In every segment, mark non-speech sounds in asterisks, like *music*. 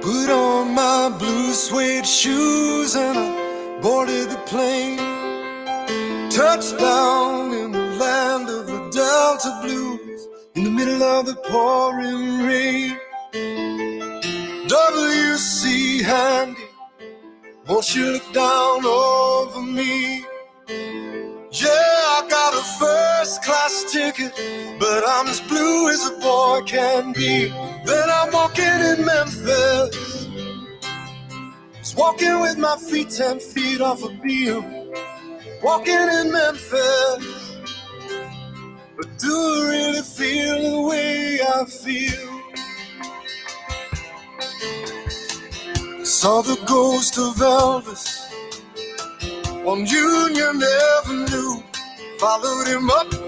Put on my blue suede shoes and I boarded the plane. Touched down in the land of the Delta Blues in the middle of the pouring rain. WC Handy, won't you look down over me? Class ticket, but I'm as blue as a boy can be. Then I'm walking in Memphis, just walking with my feet ten feet off a Beale. Walking in Memphis, but do I really feel the way I feel? Saw the ghost of Elvis on Union Avenue. Followed him up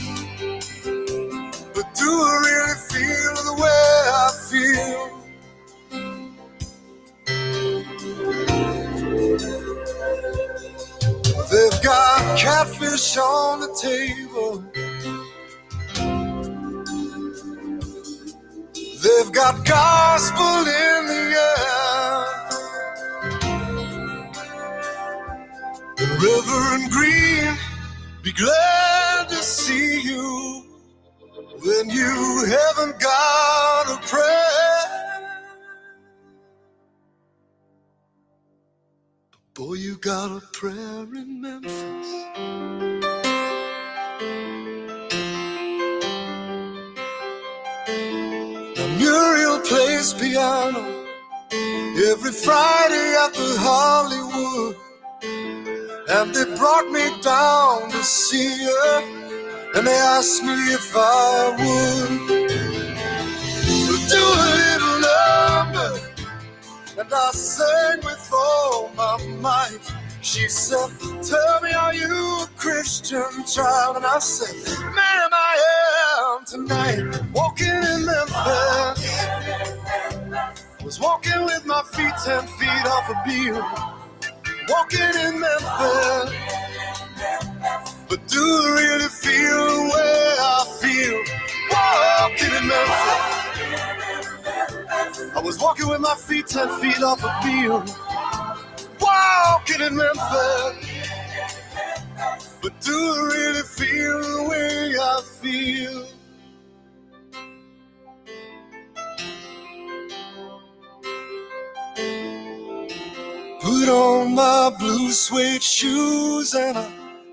do I really feel the way I feel? They've got catfish on the table. They've got gospel in the air. Reverend Green, be glad to see you when you haven't got a prayer. Boy, you got a prayer in Memphis. Muriel plays piano every Friday at the Hollywood. And they brought me down to see her, and they asked me if I would do a little number. And I sang with all my might. She said, Tell me, are you a Christian child? And I said, Ma'am, I am tonight. Walking in Memphis. Was walking with my feet ten feet off a Beale. Walking in Memphis. But do I really feel the way I feel? Walking in Memphis. I was walking with my feet ten feet off a Beale. Walking in Memphis. But do I really feel the way I feel? Put on my blue suede shoes and I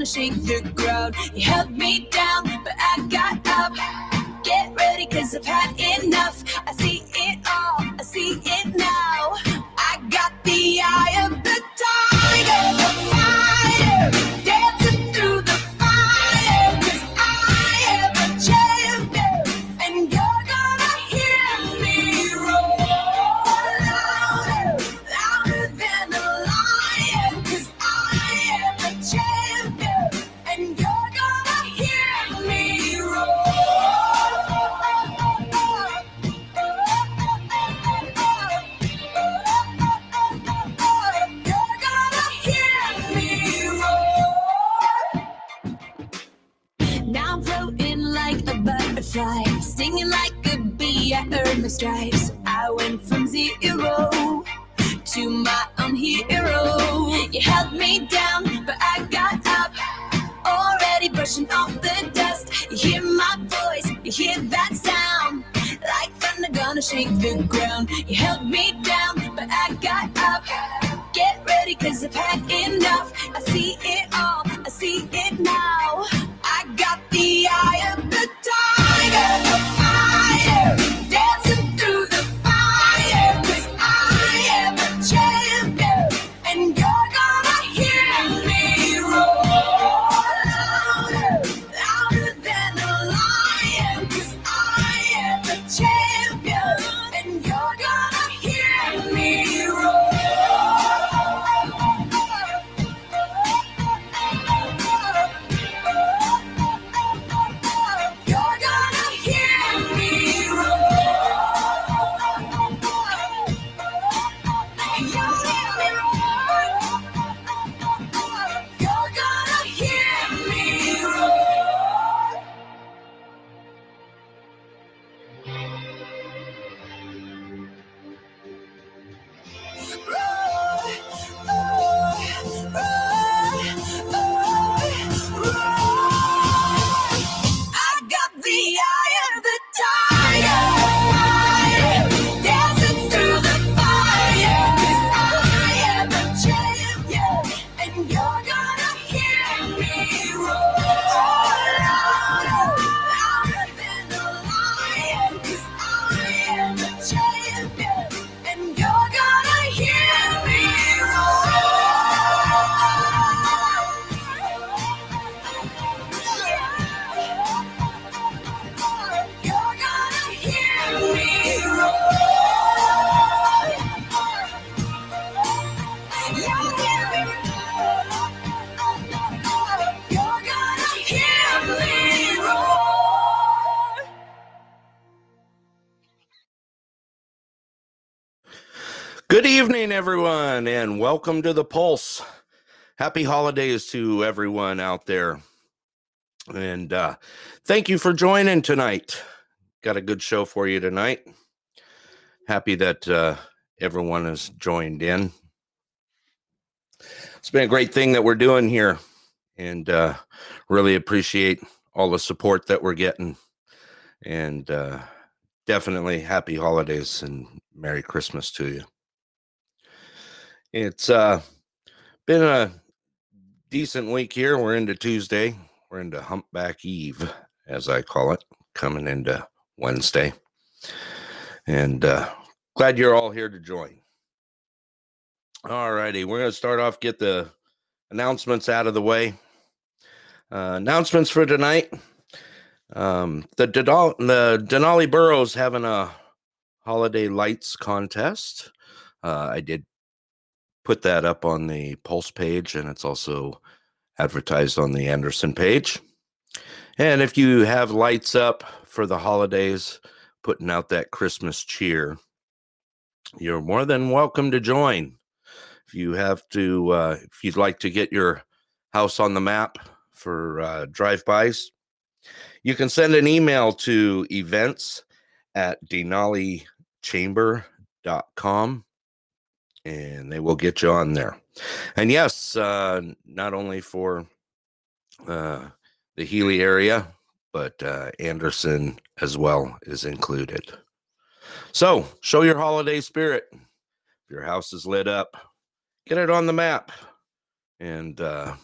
Gonna shake the ground. You held me down, but I got up. Get ready, cause I've had enough. Brushing off the dust. You hear my voice, you hear that sound. Like thunder gonna shake the ground. You held me down, but I got up. Get ready, cause I've had enough. Welcome to the Pulse. Happy holidays to everyone out there. And uh, thank you for joining tonight. Got a good show for you tonight. Happy that uh, everyone has joined in. It's been a great thing that we're doing here, and uh, really appreciate all the support that we're getting. And uh, definitely happy holidays and Merry Christmas to you. It's uh been a decent week here. We're into Tuesday. We're into Humpback Eve, as I call it, coming into Wednesday. And uh glad you're all here to join. All righty, we're gonna start off, get the announcements out of the way. Uh, announcements for tonight. Um, the Denali, the Denali Boroughs having a holiday lights contest. Uh, I did put that up on the Pulse page, and it's also advertised on the Anderson page. And if you have lights up for the holidays, putting out that Christmas cheer, you're more than welcome to join. If you have to, uh, if you'd like to get your house on the map for uh, drive-bys, you can send an email to events at denaliChamber.com and they will get you on there. And yes, uh, not only for uh, the Healy area, but uh, Anderson as well is included. So show your holiday spirit. If your house is lit up, get it on the map. And uh,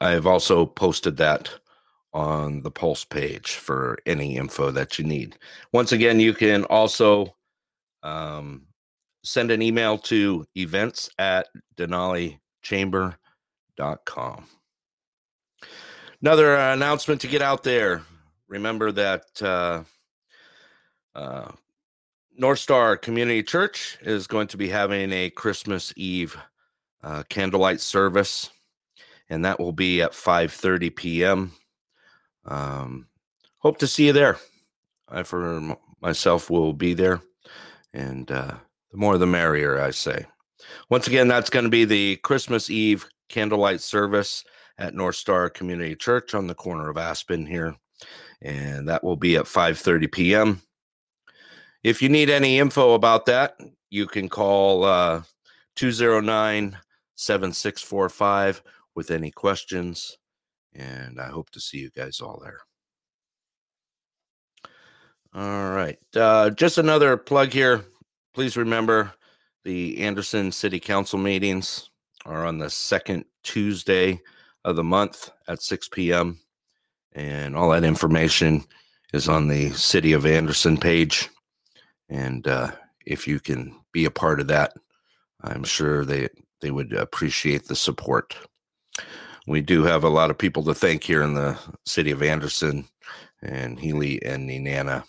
I've also posted that on the Pulse page for any info that you need. Once again, you can also um, send an email to events at denalichamber.com. Another uh, announcement to get out there. Remember that uh, uh, North Star Community Church is going to be having a Christmas Eve uh, candlelight service, and that will be at 5:30 p.m. Um, hope to see you there. I, for myself, will be there, and uh, the more the merrier, I say. Once again, that's going to be the Christmas Eve candlelight service at North Star Community Church on the corner of Aspen here and that will be at 5:30 p.m. If you need any info about that, you can call uh, 209 7645 with any questions. And I hope to see you guys all there. All right. Uh, just another plug here. Please remember the Anderson City Council meetings are on the second Tuesday of the month at 6 p.m. And all that information is on the City of Anderson page. And uh, if you can be a part of that, I'm sure they, they would appreciate the support. We do have a lot of people to thank here in the City of Anderson and Healy and Nenana.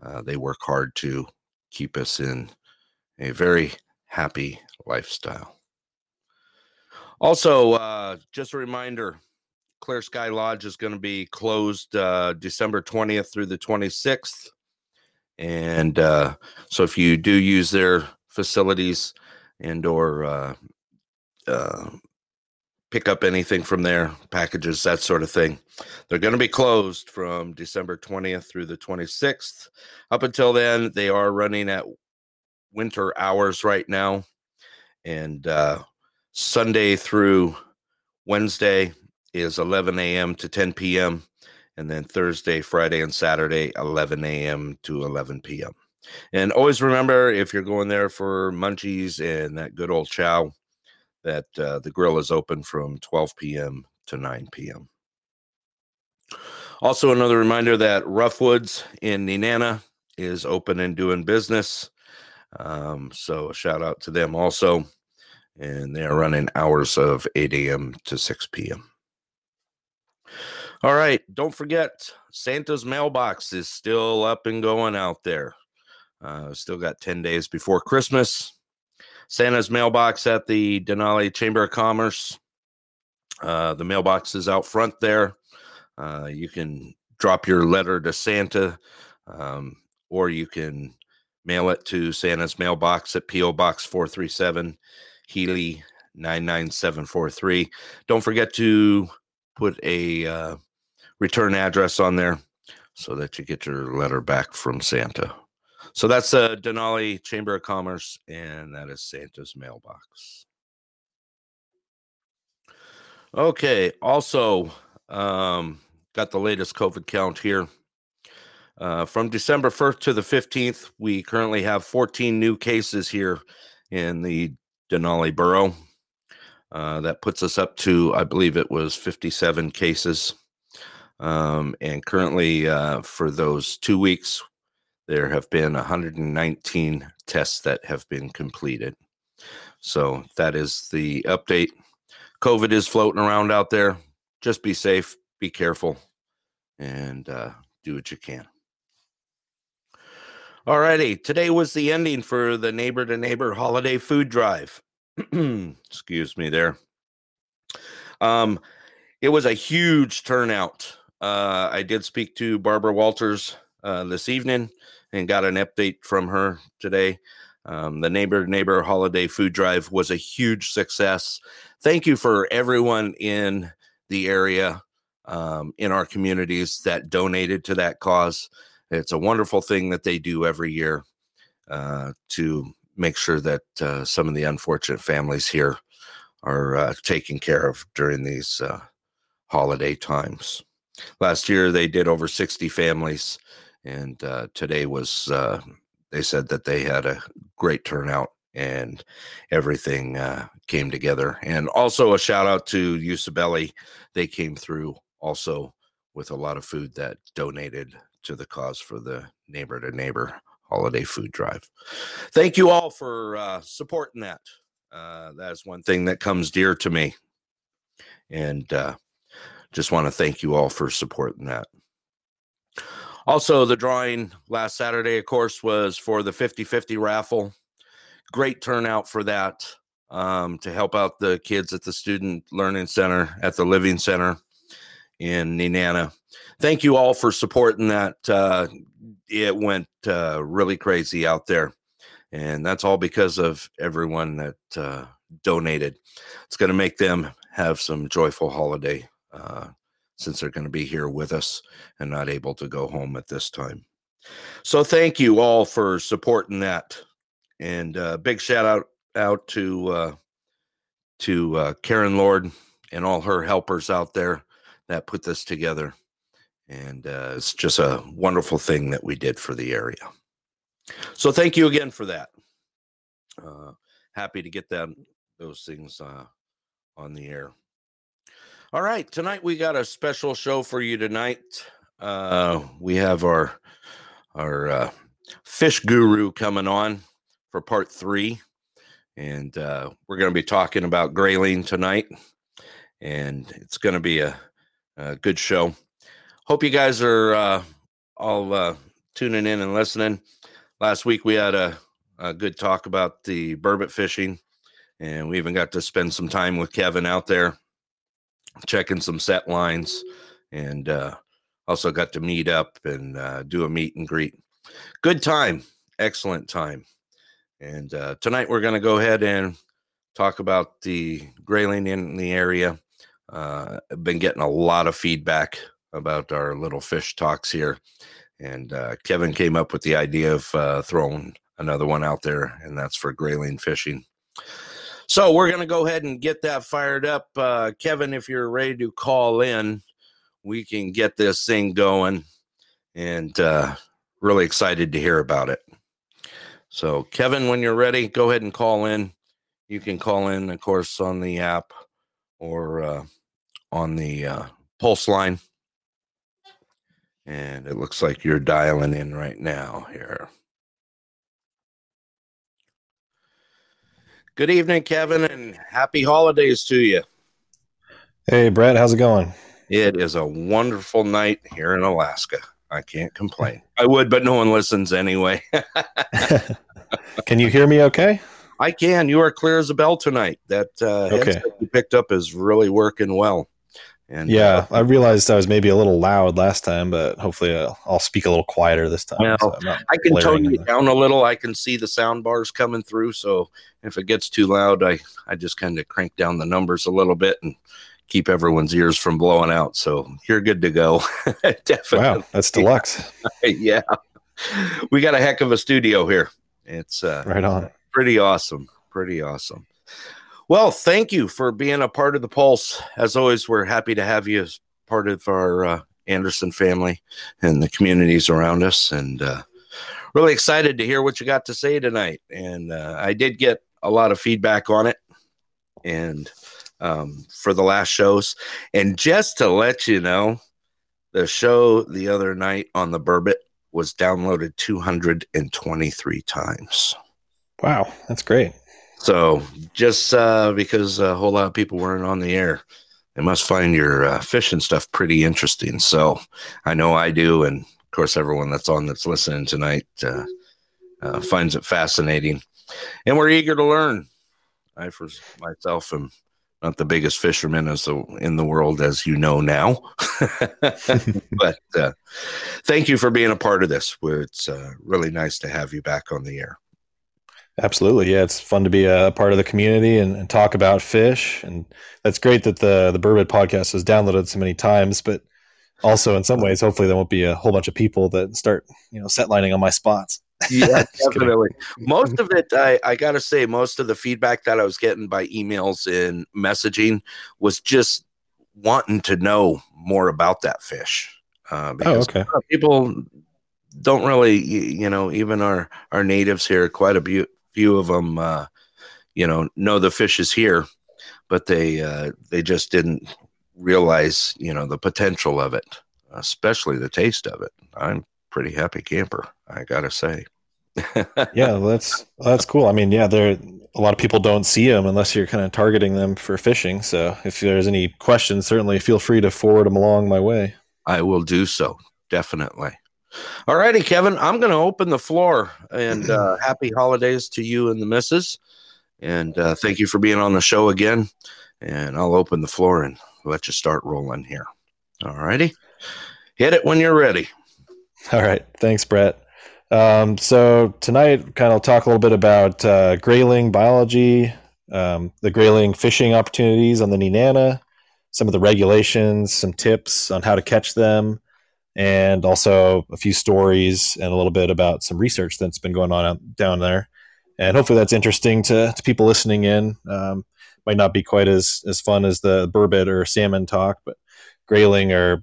Uh, they work hard to keep us in a very happy lifestyle. Also, uh, just a reminder Clear Sky Lodge is going to be closed uh, December 20th through the 26th. And uh, so if you do use their facilities and or uh, uh, pick up anything from there, packages, that sort of thing, they're going to be closed from December 20th through the 26th. Up until then, they are running at winter hours right now. And uh, Sunday through Wednesday is 11 a.m. to 10 p.m. And then Thursday, Friday, and Saturday, 11 a.m. to 11 p.m. And always remember if you're going there for munchies and that good old chow, that uh, the grill is open from 12 p.m. to 9 p.m. Also, another reminder that Roughwoods in Nenana is open and doing business. Um, so, a shout out to them also. And they are running hours of 8 a.m. to 6 p.m. All right. Don't forget, Santa's mailbox is still up and going out there. Uh, still got 10 days before Christmas. Santa's mailbox at the Denali Chamber of Commerce. Uh, the mailbox is out front there. Uh, you can drop your letter to Santa, um, or you can mail it to Santa's mailbox at P.O. Box 437, Healy 99743. Don't forget to put a uh, return address on there so that you get your letter back from Santa. So that's uh, Denali Chamber of Commerce, and that is Santa's mailbox. Okay. Also, um, got the latest COVID count here. Uh, from December 1st to the 15th, we currently have 14 new cases here in the Denali borough. Uh, that puts us up to, I believe it was 57 cases. Um, and currently, uh, for those two weeks, there have been 119 tests that have been completed. So that is the update. COVID is floating around out there. Just be safe, be careful, and uh, do what you can. All righty. Today was the ending for the Neighbor to Neighbor Holiday Food Drive. *clears throat* Excuse me there. Um, it was a huge turnout. Uh, I did speak to Barbara Walters uh, this evening and got an update from her today. Um, the Neighbor Neighbor Holiday Food Drive was a huge success. Thank you for everyone in the area, um, in our communities that donated to that cause. It's a wonderful thing that they do every year uh, to make sure that uh, some of the unfortunate families here are uh, taken care of during these uh, holiday times. Last year, they did over 60 families, and uh, today was, uh, they said that they had a great turnout and everything came together. And also a shout out to Usibelli. They came through also with a lot of food that donated to the cause for the neighbor to neighbor holiday food drive. Thank you all for uh, supporting that. Uh, that's one thing that comes dear to me. And uh, just want to thank you all for supporting that. Also, the drawing last Saturday, of course, was for the 50 50 raffle. Great turnout for that um, to help out the kids at the Student Learning Center at the Living Center in Nenana thank you all for supporting that. Uh, it went uh, really crazy out there. And that's all because of everyone that uh, donated. It's going to make them have some joyful holiday uh, since they're going to be here with us and not able to go home at this time. So thank you all for supporting that, and uh, big shout out out to uh, to uh, Karen Lord and all her helpers out there that put this together. And uh, it's just a wonderful thing that we did for the area. So thank you again for that. Uh, happy to get that those things uh, on the air. All right, tonight we got a special show for you tonight. Uh, we have our our uh, fish guru coming on for part three, and uh, we're going to be talking about grayling tonight, and it's going to be a, a, good show. Hope you guys are uh, all uh, tuning in and listening. Last week we had a, a good talk about the burbot fishing, and we even got to spend some time with Kevin out there checking some set lines, and uh, also got to meet up and uh, do a meet and greet. Good time, excellent time. And uh, tonight we're going to go ahead and talk about the grayling in the area. Uh, I've been getting a lot of feedback about our little fish talks here. And uh, Kevin came up with the idea of uh, throwing another one out there, and that's for grayling fishing. So we're going to go ahead and get that fired up. Uh, Kevin, if you're ready to call in, we can get this thing going. And uh, really excited to hear about it. So, Kevin, when you're ready, go ahead and call in. You can call in, of course, on the app or uh, on the uh, pulse line. And it looks like you're dialing in right now here. Good evening, Kevin, and happy holidays to you. Hey, Brett, how's it going? It is a wonderful night here in Alaska. I can't complain. *laughs* I would, but no one listens anyway. *laughs* *laughs* can you hear me okay? I can. You are clear as a bell tonight. That uh, okay. you picked up is really working well. And yeah, uh, I realized I was maybe a little loud last time, but hopefully I'll, I'll speak a little quieter this time. So I can tone you down a little. I can see the sound bars coming through. So if it gets too loud, I, I just kind of crank down the numbers a little bit and keep everyone's ears from blowing out. So you're good to go. *laughs* Definitely. Wow, that's deluxe. *laughs* yeah. We got a heck of a studio here. It's uh, right on. Pretty awesome. Pretty awesome. Well, thank you for being a part of the Pulse. As always, we're happy to have you as part of our uh, Anderson family and the communities around us. And uh, really excited to hear what you got to say tonight. And uh, I did get a lot of feedback on it. And um, for the last shows. And just to let you know, the show the other night on the Burbot was downloaded 223 times. Wow, that's great. So just uh, because a whole lot of people weren't on the air, they must find your uh, fishing stuff pretty interesting. So I know I do, and of course everyone that's on that's listening tonight uh, uh finds it fascinating, and we're eager to learn. I, for myself, am not the biggest fisherman as the, in the world, as you know now. *laughs* but uh, thank you for being a part of this. It's uh, really nice to have you back on the air. Absolutely, yeah, it's fun to be a part of the community and, and talk about fish, and that's great that the the Burbot podcast was downloaded so many times. But also, in some ways, hopefully, there won't be a whole bunch of people that start you know set lining on my spots *laughs* yeah, definitely. most of it, I, I got to say, most of the feedback that I was getting by emails and messaging was just wanting to know more about that fish. Uh, oh, because oh, okay. people don't really, you know, even our our natives here, quite a few, few of them, uh, you know, know the fish is here, but they uh, they just didn't realize, you know, the potential of it, especially the taste of it. I'm pretty happy camper, I gotta say. *laughs* yeah, that's that's cool. I mean, yeah, there a lot of people don't see them unless you're kind of targeting them for fishing. So if there's any questions, certainly feel free to forward them along my way. I will do so definitely. All righty, Kevin, I'm going to open the floor and uh, *clears throat* happy holidays to you and the missus. And uh, thank you for being on the show again. And I'll open the floor and let you start rolling here. All righty. Hit it when you're ready. All right. Thanks, Brett. Um, so tonight, kind of talk a little bit about uh, grayling biology, um, the grayling fishing opportunities on the Nenana, some of the regulations, some tips on how to catch them, and also a few stories and a little bit about some research that's been going on out, down there. And hopefully that's interesting to, to people listening in. Um, might not be quite as, as fun as the burbot or salmon talk, but grayling are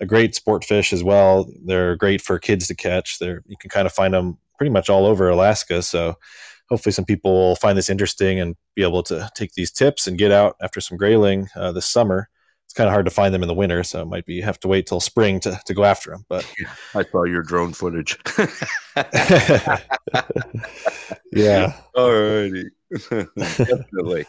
a great sport fish as well. They're great for kids to catch. They're, you can kind of find them pretty much all over Alaska. So hopefully some people will find this interesting and be able to take these tips and get out after some grayling uh, this summer it's kind of hard to find them in the winter, so it might be have to wait till spring to, to go after them. But I saw your drone footage. *laughs* *laughs* yeah. All righty. *laughs* Definitely.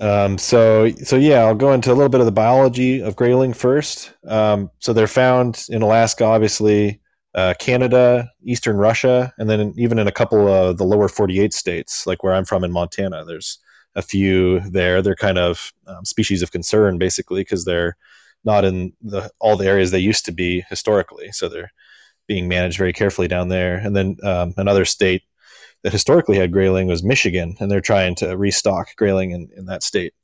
Um, so so yeah, I'll go into a little bit of the biology of grayling first. Um, so they're found in Alaska, obviously, uh, Canada, eastern Russia, and then even in a couple of the lower 48 states, like where I'm from in Montana. There's a few there. They're kind of um, species of concern, basically, because they're not in the, all the areas they used to be historically. So they're being managed very carefully down there. And then um, another state that historically had grayling was Michigan, and they're trying to restock grayling in, in that state.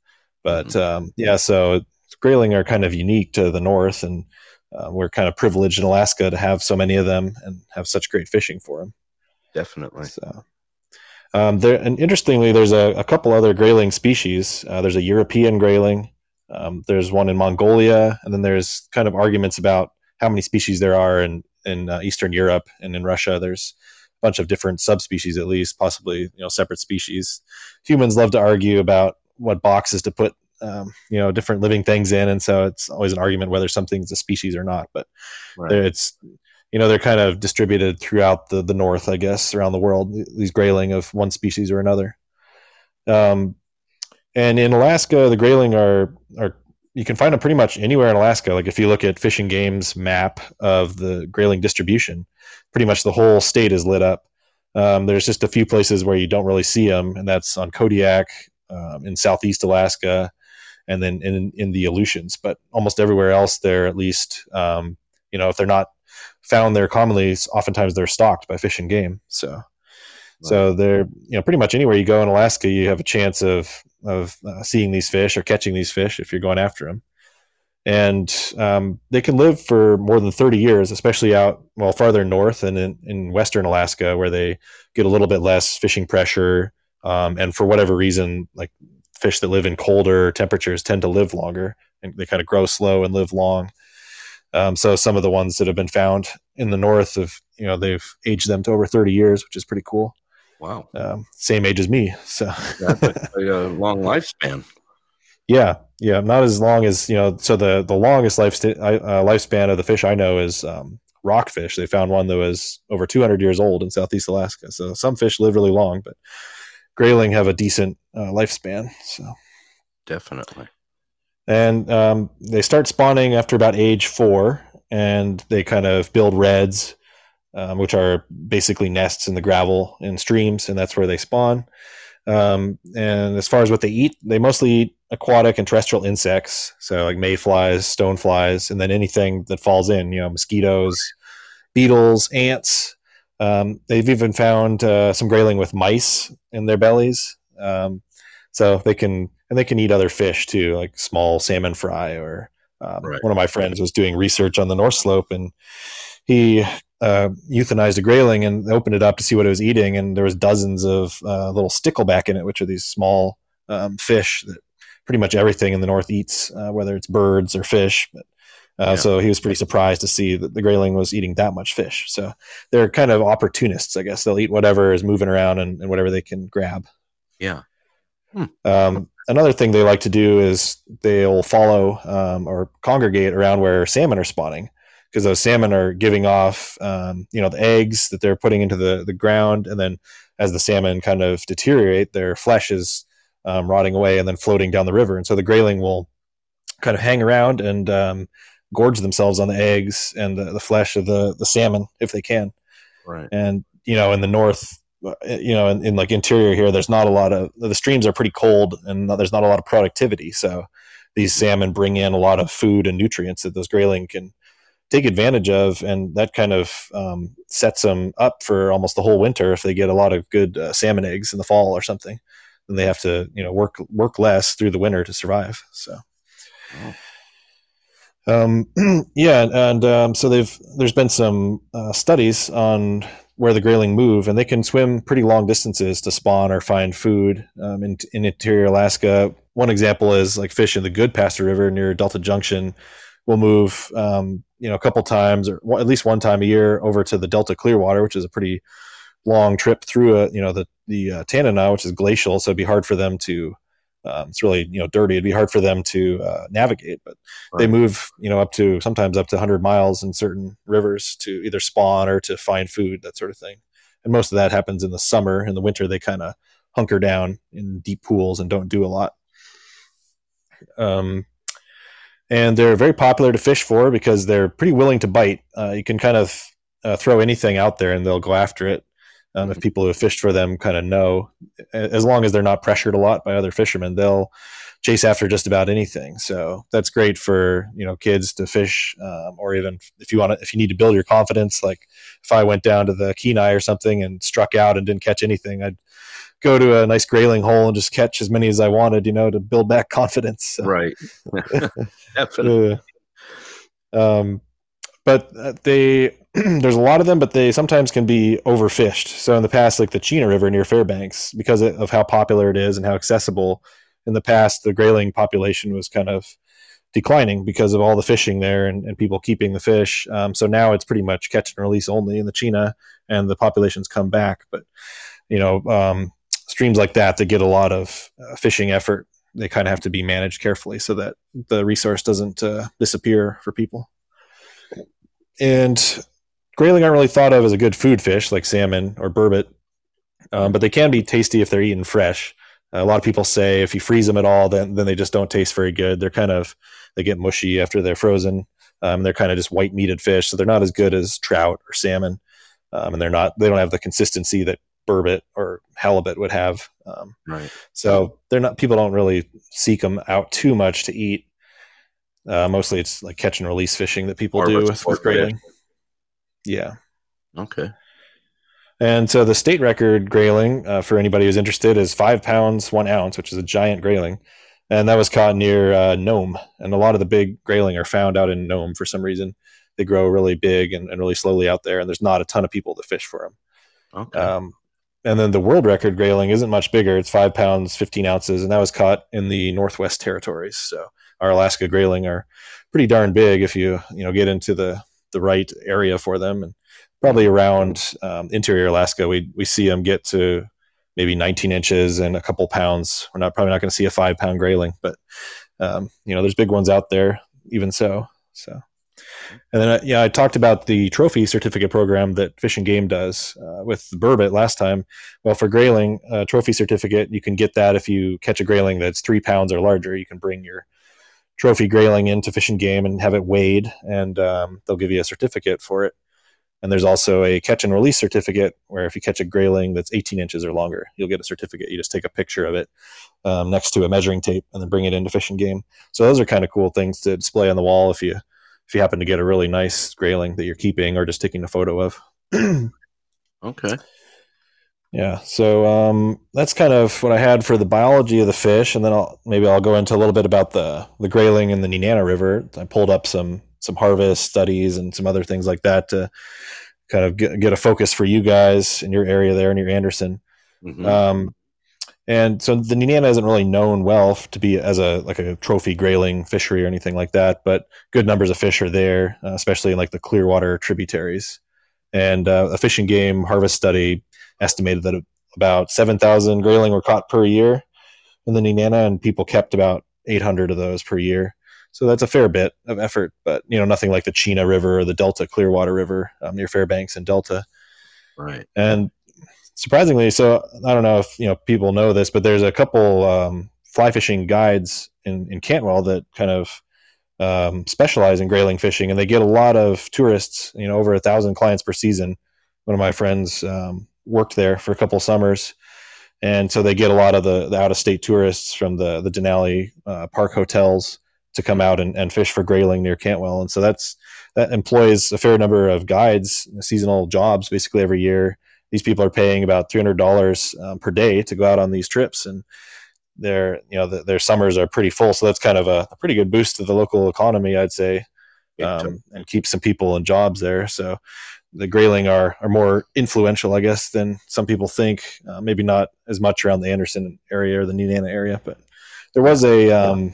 But mm-hmm. um, yeah, so grayling are kind of unique to the north, and uh, we're kind of privileged in Alaska to have so many of them and have such great fishing for them. Definitely. So um, there, and interestingly, there's a, a couple other grayling species. Uh, there's a European grayling. Um, there's one in Mongolia, and then there's kind of arguments about how many species there are in in uh, Eastern Europe and in Russia. There's a bunch of different subspecies, at least, possibly you know separate species. Humans love to argue about what boxes to put um, you know different living things in, and so it's always an argument whether something's a species or not. But right. it's you know they're kind of distributed throughout the the north, I guess, around the world. These grayling of one species or another. Um, and in Alaska, the grayling are are you can find them pretty much anywhere in Alaska. Like if you look at Fish and Game's map of the grayling distribution, pretty much the whole state is lit up. Um, there's just a few places where you don't really see them, and that's on Kodiak um, in southeast Alaska, and then in in the Aleutians. But almost everywhere else, they're at least um, you know if they're not found there commonly, oftentimes they're stocked by fish and game. So, right. so they're you know pretty much anywhere you go in Alaska, you have a chance of of uh, seeing these fish or catching these fish if you're going after them. And um, they can live for more than 30 years, especially out well farther north and in, in western Alaska, where they get a little bit less fishing pressure. Um, and for whatever reason, like fish that live in colder temperatures tend to live longer and they kind of grow slow and live long. Um, so some of the ones that have been found in the north of you know they've aged them to over 30 years, which is pretty cool. Wow. Um, same age as me, so that's a, a, long lifespan. Yeah, yeah, not as long as you know. So the the longest life uh, lifespan of the fish I know is um, rockfish. They found one that was over 200 years old in Southeast Alaska. So some fish live really long, but grayling have a decent uh, lifespan. So definitely and um, they start spawning after about age four, and they kind of build redds, um, which are basically nests in the gravel in streams, and that's where they spawn. Um, and as far as what they eat, they mostly eat aquatic and terrestrial insects, so like mayflies, stoneflies, and then anything that falls in, you know, mosquitoes, beetles, ants. Um, they've even found uh, some grayling with mice in their bellies, um, so they can and they can eat other fish too, like small salmon fry. Or um, right. one of my friends was doing research on the North Slope, and he uh, euthanized a grayling and opened it up to see what it was eating, and there was dozens of uh, little stickleback in it, which are these small um, fish that pretty much everything in the north eats, uh, whether it's birds or fish. But, uh, yeah. So he was pretty surprised to see that the grayling was eating that much fish. So they're kind of opportunists, I guess. They'll eat whatever is moving around and, and whatever they can grab. Yeah. Hmm. Um, another thing they like to do is they'll follow um, or congregate around where salmon are spawning. Because those salmon are giving off um, you know the eggs that they're putting into the, the ground and then as the salmon kind of deteriorate their flesh is um, rotting away and then floating down the river. And so the grayling will kind of hang around and um, gorge themselves on the eggs and the, the flesh of the, the salmon if they can. Right. And you know in the north you know, in, in, like interior here, there's not a lot of the streams are pretty cold and there's not a lot of productivity. So these salmon bring in a lot of food and nutrients that those grayling can take advantage of, and that kind of um, sets them up for almost the whole winter if they get a lot of good uh, salmon eggs in the fall or something. Then they have to you know work work less through the winter to survive. So Um, *clears throat* yeah, and um, so they've there's been some uh, studies on where the grayling move, and they can swim pretty long distances to spawn or find food um, in, in interior Alaska. One example is like fish in the Goodpaster River near Delta Junction will move, um, you know, a couple times or at least one time a year over to the Delta Clearwater, which is a pretty long trip through a, you know, the the uh, Tanana, which is glacial, so it'd be hard for them to um, it's really you know dirty. It'd be hard for them to uh, navigate, but right. they move you know up to sometimes up to 100 miles in certain rivers to either spawn or to find food, that sort of thing. And most of that happens in the summer. In the winter, they kind of hunker down in deep pools and don't do a lot. Um, and they're very popular to fish for because they're pretty willing to bite. Uh, you can kind of uh, throw anything out there and they'll go after it. Um, if people who have fished for them kind of know, as long as they're not pressured a lot by other fishermen, they'll chase after just about anything. So that's great for you know kids to fish, um, or even if you want to, if you need to build your confidence. Like if I went down to the Kenai or something and struck out and didn't catch anything, I'd go to a nice grayling hole and just catch as many as I wanted, you know, to build back *laughs* confidence. So. Right. *laughs* *laughs* Definitely. um, but uh, they *clears throat* there's a lot of them, but they sometimes can be overfished. So in the past, like the Chena River near Fairbanks, because of how popular it is and how accessible, in the past the grayling population was kind of declining because of all the fishing there and, and people keeping the fish. Um, so now it's pretty much catch and release only in the Chena, and the populations come back. But you know, um, streams like that that get a lot of uh, fishing effort, they kind of have to be managed carefully so that the resource doesn't uh, disappear for people. And grayling aren't really thought of as a good food fish like salmon or burbot, um, but they can be tasty if they're eaten fresh. A lot of people say if you freeze them at all, then then they just don't taste very good. They're kind of they get mushy after they're frozen. Um, they're kind of just white meated fish, so they're not as good as trout or salmon, um, and they're not they don't have the consistency that burbot or halibut would have. Um, right. So they're not people don't really seek them out too much to eat. Uh, mostly it's like catch and release fishing that people do with, with grayling. Yeah. Okay. And so the state record grayling, uh, for anybody who's interested, is five pounds one ounce, which is a giant grayling, and that was caught near uh, Nome. And a lot of the big grayling are found out in Nome for some reason. They grow really big and, and really slowly out there, and there's not a ton of people to fish for them. Okay. Um, and then the world record grayling isn't much bigger. It's five pounds, 15 ounces, and that was caught in the Northwest Territories. So our Alaska grayling are pretty darn big if you you know get into the the right area for them. And probably around um, interior Alaska, we we see them get to maybe 19 inches and a couple pounds. We're not probably not going to see a five pound grayling, but um, you know, there's big ones out there. Even so, so. And then, uh, yeah, I talked about the trophy certificate program that Fish and Game does uh, with burbot last time. Well, for grayling, uh, trophy certificate, you can get that if you catch a grayling that's three pounds or larger. You can bring your trophy grayling into Fish and Game and have it weighed, and um, they'll give you a certificate for it. And there's also a catch and release certificate where if you catch a grayling that's 18 inches or longer, you'll get a certificate. You just take a picture of it um, next to a measuring tape and then bring it into Fish and Game. So those are kind of cool things to display on the wall if you if you happen to get a really nice grayling that you're keeping or just taking a photo of. *clears throat* okay. Yeah, so um, that's kind of what I had for the biology of the fish, and then I'll maybe I'll go into a little bit about the the grayling in the Nenana River. I pulled up some some harvest studies and some other things like that to kind of get, get a focus for you guys in your area there near Anderson. Mm-hmm. Um, and so the Nenana isn't really known well to be as a like a trophy grayling fishery or anything like that, but good numbers of fish are there, uh, especially in like the Clearwater tributaries. And uh, a Fish and Game harvest study estimated that about 7,000 grayling were caught per year in the Nenana, and people kept about 800 of those per year. So that's a fair bit of effort, but you know nothing like the Chena River or the Delta Clearwater River um, near Fairbanks and Delta. Right. And surprisingly, so I don't know if you know people know this, but there's a couple um, fly fishing guides in in Cantwell that kind of um, specialize in grayling fishing, and they get a lot of tourists. You know, over a thousand clients per season. One of my friends um, worked there for a couple summers, and so they get a lot of the, the out of state tourists from the the Denali uh, Park hotels to come out and, and fish for grayling near Cantwell, and so that's that employs a fair number of guides, seasonal jobs, basically every year. These people are paying about three hundred dollars um, per day to go out on these trips, and their you know the, their summers are pretty full, so that's kind of a, a, pretty good boost to the local economy, I'd say, um, and keep some people in jobs there. So the Grayling are are more influential, I guess, than some people think. Uh, maybe not as much around the Anderson area or the Nenana area, but there was a um,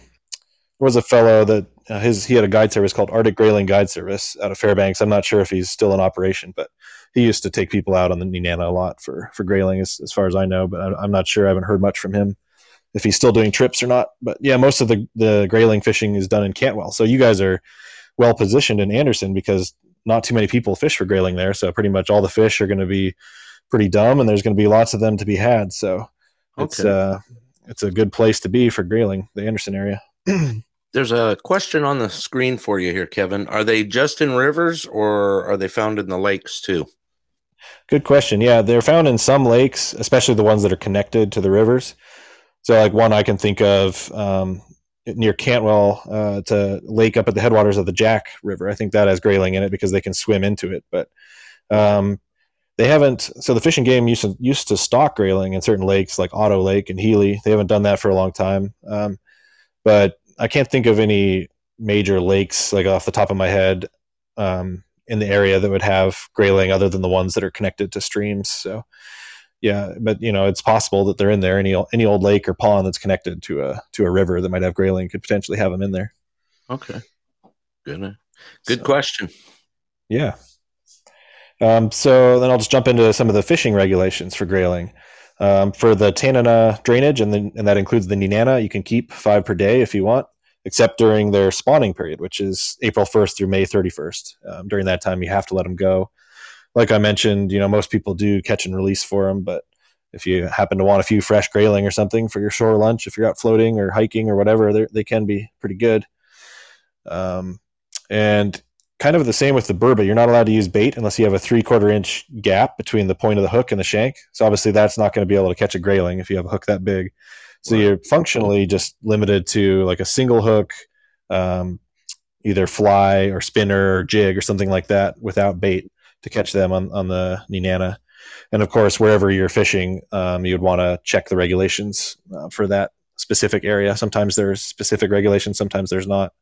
there was a fellow that uh, his he had a guide service called Arctic Grayling Guide Service out of Fairbanks. I'm not sure if he's still in operation, but he used to take people out on the Nenana a lot for for grayling, as, as far as I know. But I, am not sure. I haven't heard much from him if he's still doing trips or not. But yeah, most of the the grayling fishing is done in Cantwell. So you guys are well positioned in Anderson because not too many people fish for grayling there. So pretty much all the fish are going to be pretty dumb, and there's going to be lots of them to be had. So okay. it's uh it's a good place to be for grayling, the Anderson area. *clears throat* There's a question on the screen for you here, Kevin. Are they just in rivers or are they found in the lakes too? Good question. Yeah, they're found in some lakes, especially the ones that are connected to the rivers. So, like one I can think of um, near Cantwell, uh, a lake up at the headwaters of the Jack River. I think that has grayling in it because they can swim into it. But um, they haven't. So the fishing game used to used to stock grayling in certain lakes like Otto Lake and Healy. They haven't done that for a long time. Um, but I can't think of any major lakes like off the top of my head um, in the area that would have grayling other than the ones that are connected to streams. So yeah, but you know it's possible that they're in there. Any any old lake or pond that's connected to a to a river that might have grayling could potentially have them in there. Okay, good good so, question. Yeah. Um, so then I'll just jump into some of the fishing regulations for grayling. Um, for the Tanana drainage, and, the, and that includes the Nenana, you can keep five per day if you want, except during their spawning period, which is April 1st through May 31st. Um, during that time, you have to let them go. Like I mentioned, you know, most people do catch and release for them, but if you happen to want a few fresh grayling or something for your shore lunch, if you're out floating or hiking or whatever, they can be pretty good. Um, and kind of the same with the burbot. You're not allowed to use bait unless you have a three quarter inch gap between the point of the hook and the shank. So obviously that's not going to be able to catch a grayling if you have a hook that big. So right. you're functionally just limited to like a single hook, um, either fly or spinner or jig or something like that without bait to catch them on, on the Nenana. And of course, wherever you're fishing, um, you'd want to check the regulations uh, for that specific area. Sometimes there's specific regulations, sometimes there's not.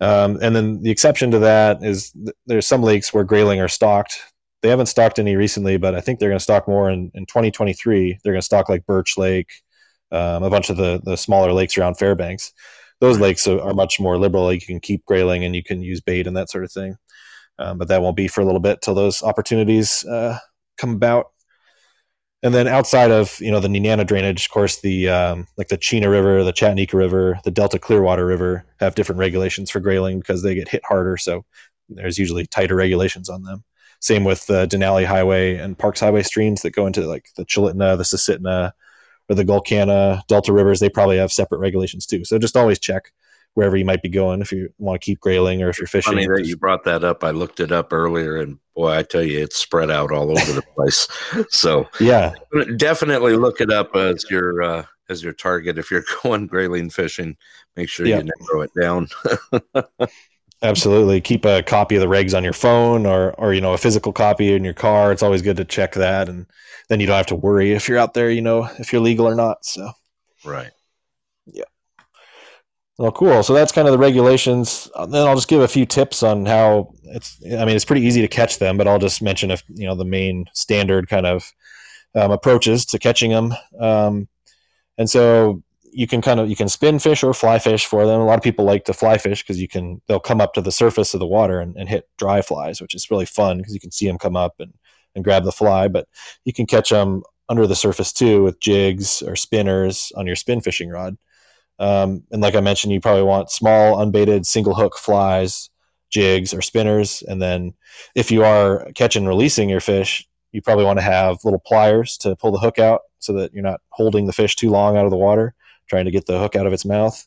Um, and then the exception to that is th- there's some lakes where grayling are stocked. They haven't stocked any recently, but I think they're going to stock more in, in 2023. They're going to stock like Birch Lake, um, a bunch of the, the smaller lakes around Fairbanks. Those lakes are, are, much more liberal. Like you can keep grayling and you can use bait and that sort of thing. Um, but that won't be for a little bit till those opportunities uh, come about. And then outside of you know the Nenana drainage, of course, the um, like the Chena River, the Chatanika River, the Delta Clearwater River have different regulations for grayling because they get hit harder. So there's usually tighter regulations on them. Same with the Denali Highway and Parks Highway streams that go into like the Chulitna, the Susitna, or the Gulkana Delta rivers. They probably have separate regulations too. So just always check wherever you might be going if you want to keep grayling or if you're fishing. Funny that you brought that up. I looked it up earlier, and boy, I tell you, it's spread out all over the place. *laughs* So yeah, definitely look it up as your uh, as your target if you're *laughs* going grayling fishing. Make sure you narrow it down. *laughs* Absolutely. Keep a copy of the regs on your phone or or you know a physical copy in your car. It's always good to check that and then you don't have to worry if you're out there, you know, if you're legal or not. So Right. Well, cool. So that's kind of the regulations. Uh, then I'll just give a few tips on how it's. I mean, it's pretty easy to catch them, but I'll just mention if you know the main standard kind of um, approaches to catching them. Um, and so you can kind of you can spin fish or fly fish for them. A lot of people like to fly fish because you can they'll come up to the surface of the water and, and hit dry flies, which is really fun because you can see them come up and and grab the fly. But you can catch them under the surface too with jigs or spinners on your spin fishing rod. Um, and like I mentioned, you probably want small, unbaited, single hook flies, jigs, or spinners. And then if you are catching and releasing your fish, you probably want to have little pliers to pull the hook out so that you're not holding the fish too long out of the water, trying to get the hook out of its mouth.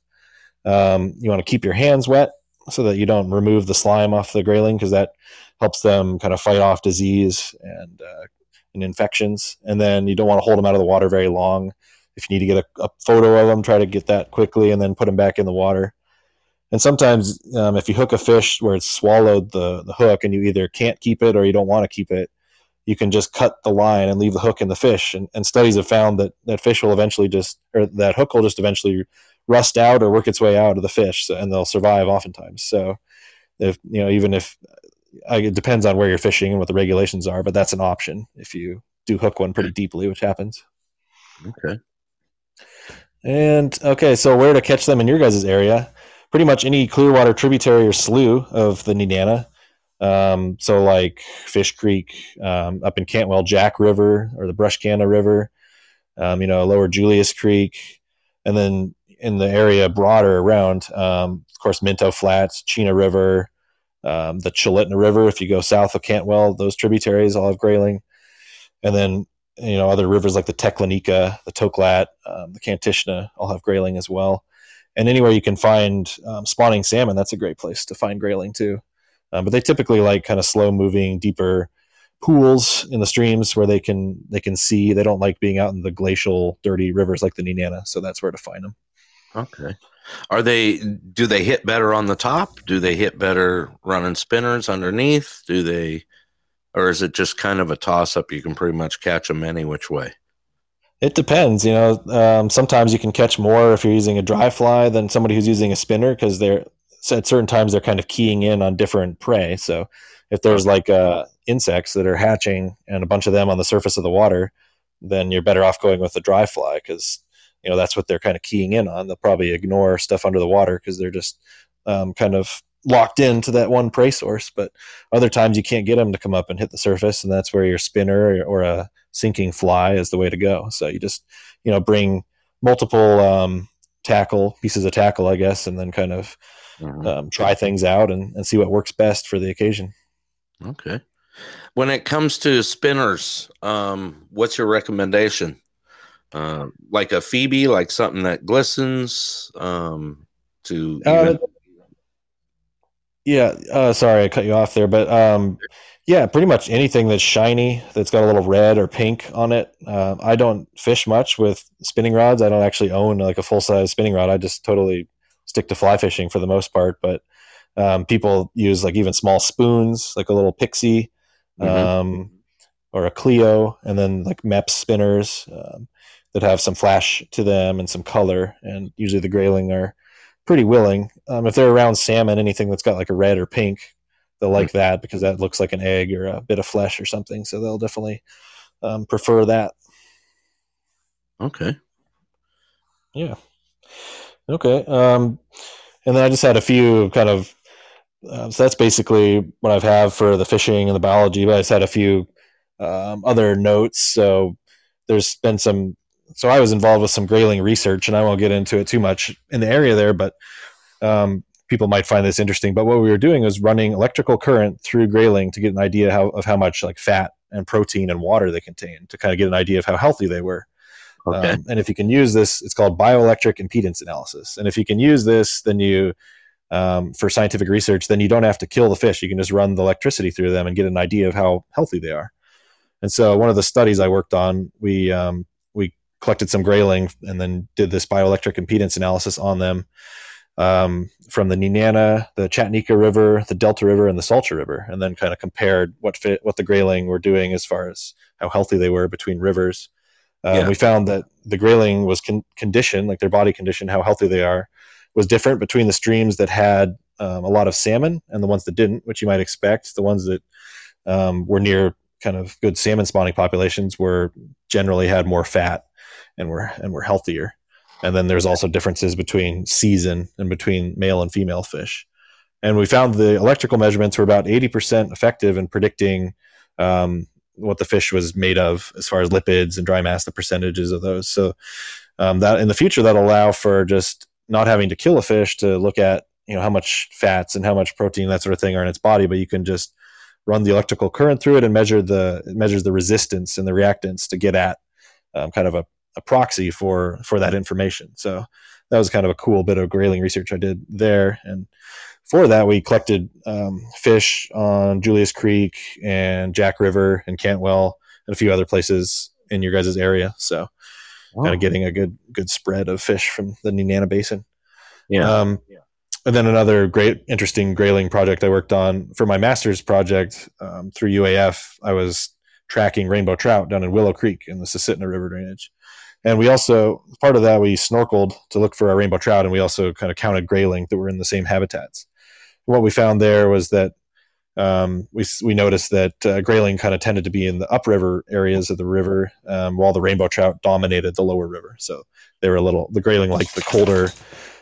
Um, you want to keep your hands wet so that you don't remove the slime off the grayling because that helps them kind of fight off disease and, uh, and infections. And then you don't want to hold them out of the water very long if you need to get a, a, photo of them, try to get that quickly and then put them back in the water. And sometimes, um, if you hook a fish where it's swallowed the, the hook and you either can't keep it or you don't want to keep it, you can just cut the line and leave the hook in the fish. And, and studies have found that that fish will eventually just, or that hook will just eventually rust out or work its way out of the fish, and they'll survive oftentimes. So, if you know, even if it depends on where you're fishing and what the regulations are, but that's an option if you do hook one pretty deeply, which happens. Okay. And okay, so where to catch them in your guys' area? Pretty much any Clearwater tributary or slough of the Nenana. Um, so like Fish Creek um, up in Cantwell, Jack River or the Brushkana River, um, you know, Lower Julius Creek, and then in the area broader around, um, of course, Minto Flats, Chena River, um, the Chulitna River. If you go south of Cantwell, those tributaries all have grayling, and then you know other rivers like the Teklanika, the Toklat, um, the Kantishna all have grayling as well. And anywhere you can find spawning salmon, that's a great place to find grayling too. Um, but they typically like kind of slow moving, deeper pools in the streams where they can they can see. They don't like being out in the glacial, dirty rivers like the Nenana. So that's where to find them. Okay. Are they? Do they hit better on the top? Do they hit better running spinners underneath? Do they, or is it just kind of a toss up? You can pretty much catch them any which way. It depends. You know, um, sometimes you can catch more if you're using a dry fly than somebody who's using a spinner because they're at certain times they're kind of keying in on different prey. So if there's like uh, insects that are hatching and a bunch of them on the surface of the water, then you're better off going with the dry fly because you know that's what they're kind of keying in on. They'll probably ignore stuff under the water because they're just um, kind of locked into that one prey source. But other times you can't get them to come up and hit the surface, and that's where your spinner or, a sinking fly is the way to go. So you just you know bring multiple um, tackle pieces of tackle, I guess, and then kind of mm-hmm. um, try things out and, and see what works best for the occasion. Okay. When it comes to spinners, um, what's your recommendation? Uh, like a Phoebe, like something that glistens. Um, to uh, even... yeah. Uh, sorry, I cut you off there, but um, yeah, pretty much anything that's shiny, that's got a little red or pink on it. Uh, I don't fish much with spinning rods. I don't actually own like a full size spinning rod. I just totally stick to fly fishing for the most part, but um, people use like even small spoons, like a little pixie mm-hmm. um, or a Clio, and then like Mepps spinners um, that have some flash to them and some color. And usually the grayling are pretty willing. Um, if they're around salmon, anything that's got like a red or pink, they'll like mm-hmm. that because that looks like an egg or a bit of flesh or something. So they'll definitely um, prefer that. Okay. Yeah. Okay. Um, and then I just had a few kind of, uh, so that's basically what I've had for the fishing and the biology, but I just had a few um, other notes. So there's been some, so I was involved with some grayling research and I won't get into it too much in the area there, but um, people might find this interesting. But what we were doing was running electrical current through grayling to get an idea how, of how much like fat and protein and water they contain to kind of get an idea of how healthy they were. Okay. Um, and if you can use this, it's called bioelectric impedance analysis. And if you can use this, then you, um, for scientific research, then you don't have to kill the fish. You can just run the electricity through them and get an idea of how healthy they are. And so, one of the studies I worked on, we um, we collected some grayling and then did this bioelectric impedance analysis on them um, from the Nenana, the Chatanika River, the Delta River, and the Salcha River, and then kind of compared what fit what the grayling were doing as far as how healthy they were between rivers. Um, yeah. We found that the grayling was con- condition, like their body condition, how healthy they are, was different between the streams that had um, a lot of salmon and the ones that didn't, which you might expect. The ones that um, were near kind of good salmon spawning populations were generally had more fat and were and were healthier. And then there's also differences between season and between male and female fish. And we found the electrical measurements were about 80% effective in predicting um, what the fish was made of as far as lipids and dry mass, the percentages of those. So um, that in the future that'll allow for just not having to kill a fish to look at you know how much fats and how much protein that sort of thing are in its body, but you can just run the electrical current through it and measure the it measures the resistance and the reactance to get at um, kind of a, a proxy for for that information. So that was kind of a cool bit of grayling research I did there and for that, we collected um, fish on Julius Creek and Jack River and Cantwell and a few other places in your guys' area. So, wow. kind of getting a good good spread of fish from the Nenana Basin. Yeah. Um, yeah. And then another great, interesting grayling project I worked on for my master's project um, through UAF. I was tracking rainbow trout down in Willow Creek in the Susitna River drainage. And we also, part of that, we snorkeled to look for our rainbow trout, and we also kind of counted grayling that were in the same habitats. What we found there was that um, we, we noticed that uh, grayling kind of tended to be in the upriver areas of the river, um, while the rainbow trout dominated the lower river. So they were a little the grayling liked the colder,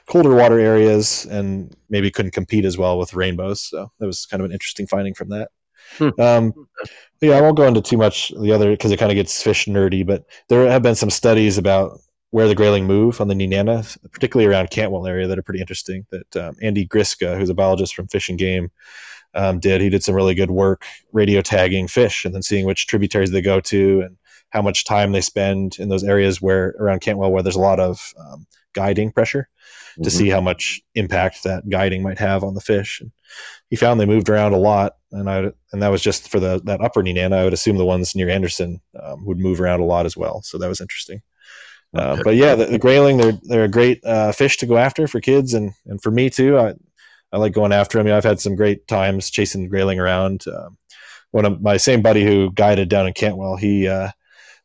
colder water areas, and maybe couldn't compete as well with rainbows. So that was kind of an interesting finding from that. Hmm. Um, yeah, I won't go into too much the other because it kind of gets fish nerdy, but there have been some studies about where the grayling move on the Nenana, particularly around Cantwell area, that are pretty interesting. That um, Andy Gryska, who's a biologist from Fish and Game, um, did. He did some really good work radio tagging fish and then seeing which tributaries they go to and how much time they spend in those areas where around Cantwell where there's a lot of um, guiding pressure mm-hmm. to see how much impact that guiding might have on the fish. And he found they moved around a lot, and I and that was just for the that upper Nenana. I would assume the ones near Anderson um, would move around a lot as well. So that was interesting. Uh, okay. but yeah, the, the, grayling they're they're a great uh, fish to go after for kids and and for me too. I I like going after them. You know, I've had some great times chasing grayling around. Um, one of my same buddy who guided down in Cantwell, he uh,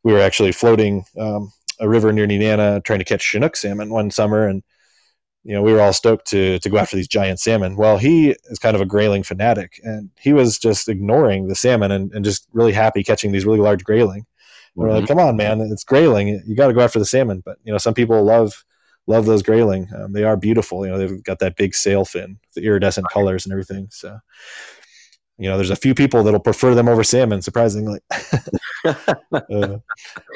we were actually floating um, a river near Nenana trying to catch Chinook salmon one summer, and you know we were all stoked to to go after these giant salmon. Well, he is kind of a grayling fanatic, and he was just ignoring the salmon and, and just really happy catching these really large grayling. Mm-hmm. We're like, come on, man, it's grayling. You got to go after the salmon. But you know, some people love love those grayling. Um, they are beautiful. You know, they've got that big sail fin, the iridescent colors and everything. So, you know, there's a few people that'll prefer them over salmon, surprisingly. *laughs* uh,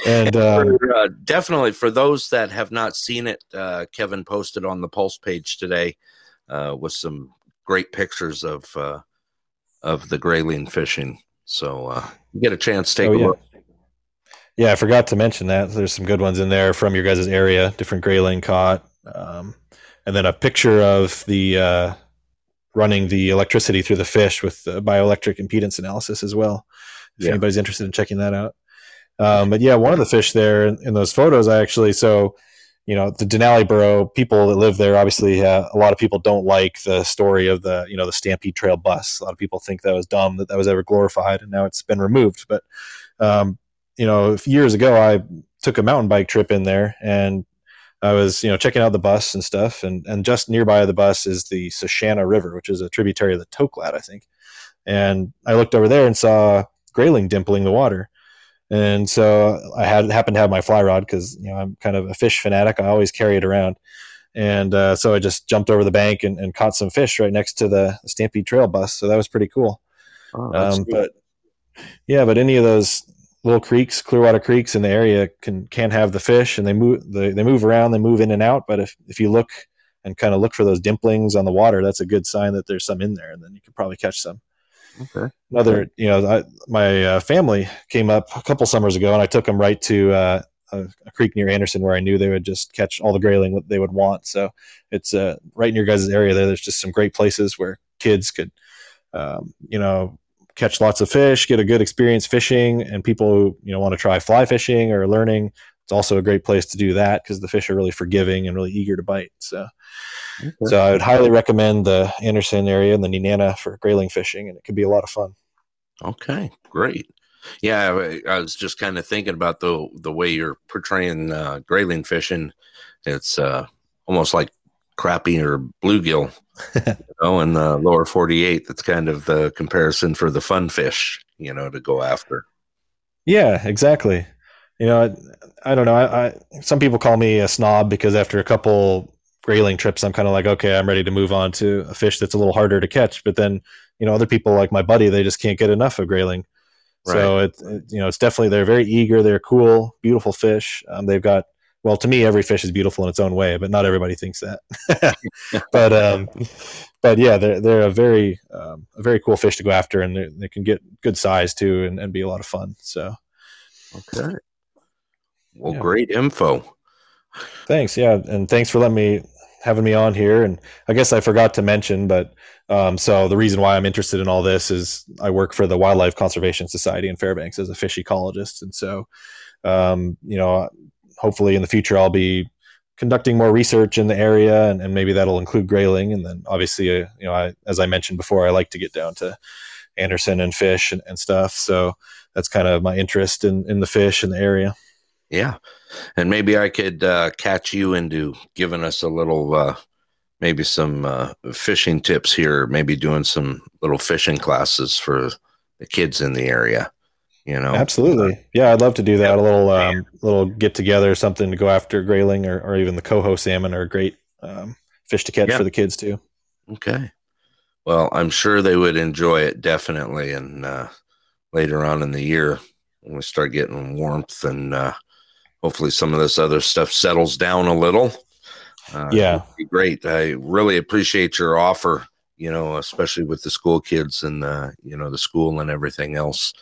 and um, for, uh, definitely for those that have not seen it, uh, Kevin posted on the Pulse page today uh, with some great pictures of uh, of the grayling fishing. So, uh, get a chance, to take oh, a yeah. look. Yeah, I forgot to mention that. There's some good ones in there from your guys' area, different grayling caught, um, and then a picture of the uh, running the electricity through the fish with the bioelectric impedance analysis as well. If yeah. anybody's interested in checking that out. Um, but yeah, one of the fish there in, in, those photos, I actually so you know the Denali Borough people that live there. Obviously, uh, a lot of people don't like the story of the you know the Stampede Trail bus. A lot of people think that was dumb that that was ever glorified, and now it's been removed. But um, you know, years ago, I took a mountain bike trip in there and I was, you know, checking out the bus and stuff. And, and just nearby the bus is the Sushana River, which is a tributary of the Toklat, I think. And I looked over there and saw grayling dimpling the water. And so I had happened to have my fly rod because, you know, I'm kind of a fish fanatic. I always carry it around. And uh, so I just jumped over the bank and, and, caught some fish right next to the Stampede Trail bus. So that was pretty cool. Oh, um, but yeah, but any of those little creeks, Clearwater creeks in the area can can have the fish, and they move they, they move around, they move in and out. But if if you look and kind of look for those dimplings on the water, that's a good sign that there's some in there, and then you can probably catch some. Okay. Another, you know, I, my uh, family came up a couple summers ago, and I took them right to uh, a, a, creek near Anderson where I knew they would just catch all the grayling that they would want. So it's uh, right in your guys' area there. There's just some great places where kids could, um, you know, catch lots of fish, get a good experience fishing, and people who you know want to try fly fishing or learning, it's also a great place to do that because the fish are really forgiving and really eager to bite. So, okay. so I would highly recommend the Anderson area and the Nenana for grayling fishing, and it could be a lot of fun. Okay, great. Yeah, I, I was just kind of thinking about the the way you're portraying uh, grayling fishing. It's uh, almost like crappie or bluegill *laughs* you know, in the lower 48, that's kind of the comparison for the fun fish, you know, to go after. Yeah, exactly. You know, I, I don't know. I, I, some people call me a snob because after a couple grayling trips, I'm kind of like, okay, I'm ready to move on to a fish that's a little harder to catch. But then, you know, other people like my buddy, they just can't get enough of grayling. Right. So it, it, you know, it's definitely they're very eager. They're cool, beautiful fish. Um, they've got well to me every fish is beautiful in its own way but not everybody thinks that. *laughs* But um but yeah they're, they're a very um, a very cool fish to go after and they can get good size too and, and be a lot of fun so. Okay. Well yeah. great info. Thanks yeah and thanks for letting me having me on here and i guess i forgot to mention but um, so the reason why i'm interested in all this is i work for the wildlife conservation society in fairbanks as a fish ecologist and so um, you know hopefully in the future I'll be conducting more research in the area and, and maybe that'll include grayling and then obviously uh, you know I, as i mentioned before i like to get down to Anderson and fish and, and stuff. So that's kind of my interest in in the fish in the area. Yeah, and maybe I could uh, catch you into giving us a little, uh, maybe some uh, fishing tips here. Maybe doing some little fishing classes for the kids in the area. You know, absolutely. Yeah, I'd love to do that. A little um, little get together, something to go after grayling or, or even the coho salmon are a great um, fish to catch yeah. for the kids too. Okay. Well, I'm sure they would enjoy it definitely, and uh, later on in the year when we start getting warmth and uh, hopefully some of this other stuff settles down a little. Uh, yeah, great. I really appreciate your offer. You know, especially with the school kids and uh, you know the school and everything else.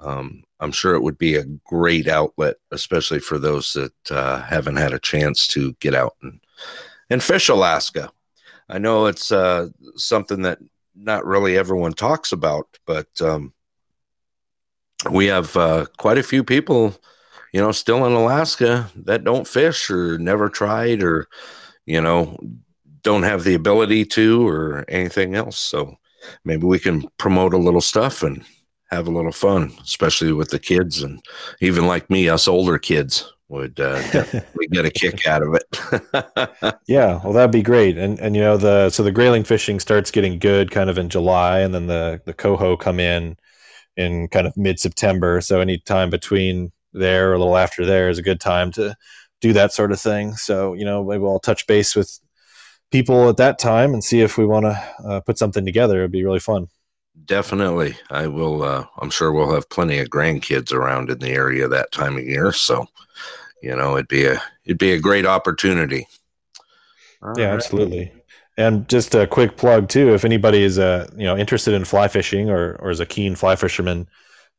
Um, I'm sure it would be a great outlet, especially for those that uh, haven't had a chance to get out and and fish Alaska. I know it's uh, something that not really everyone talks about, but um, we have uh, quite a few people, you know, still in Alaska that don't fish or never tried or, you know, don't have the ability to or anything else. So maybe we can promote a little stuff and have a little fun, especially with the kids and even like me, us older kids would uh, *laughs* definitely get a kick out of it. *laughs* yeah, well, that'd be great. And and you know the so the grayling fishing starts getting good kind of in July, and then the the coho come in in kind of mid September. So any time between there or a little after there is a good time to do that sort of thing. So you know maybe I'll touch base with people at that time and see if we want to uh, put something together. It'd be really fun. Definitely, I will. Uh, I'm sure we'll have plenty of grandkids around in the area that time of year. So you know, it'd be a it'd be a great opportunity. All yeah, right. absolutely. And just a quick plug too, if anybody is uh, you know interested in fly fishing or or is a keen fly fisherman,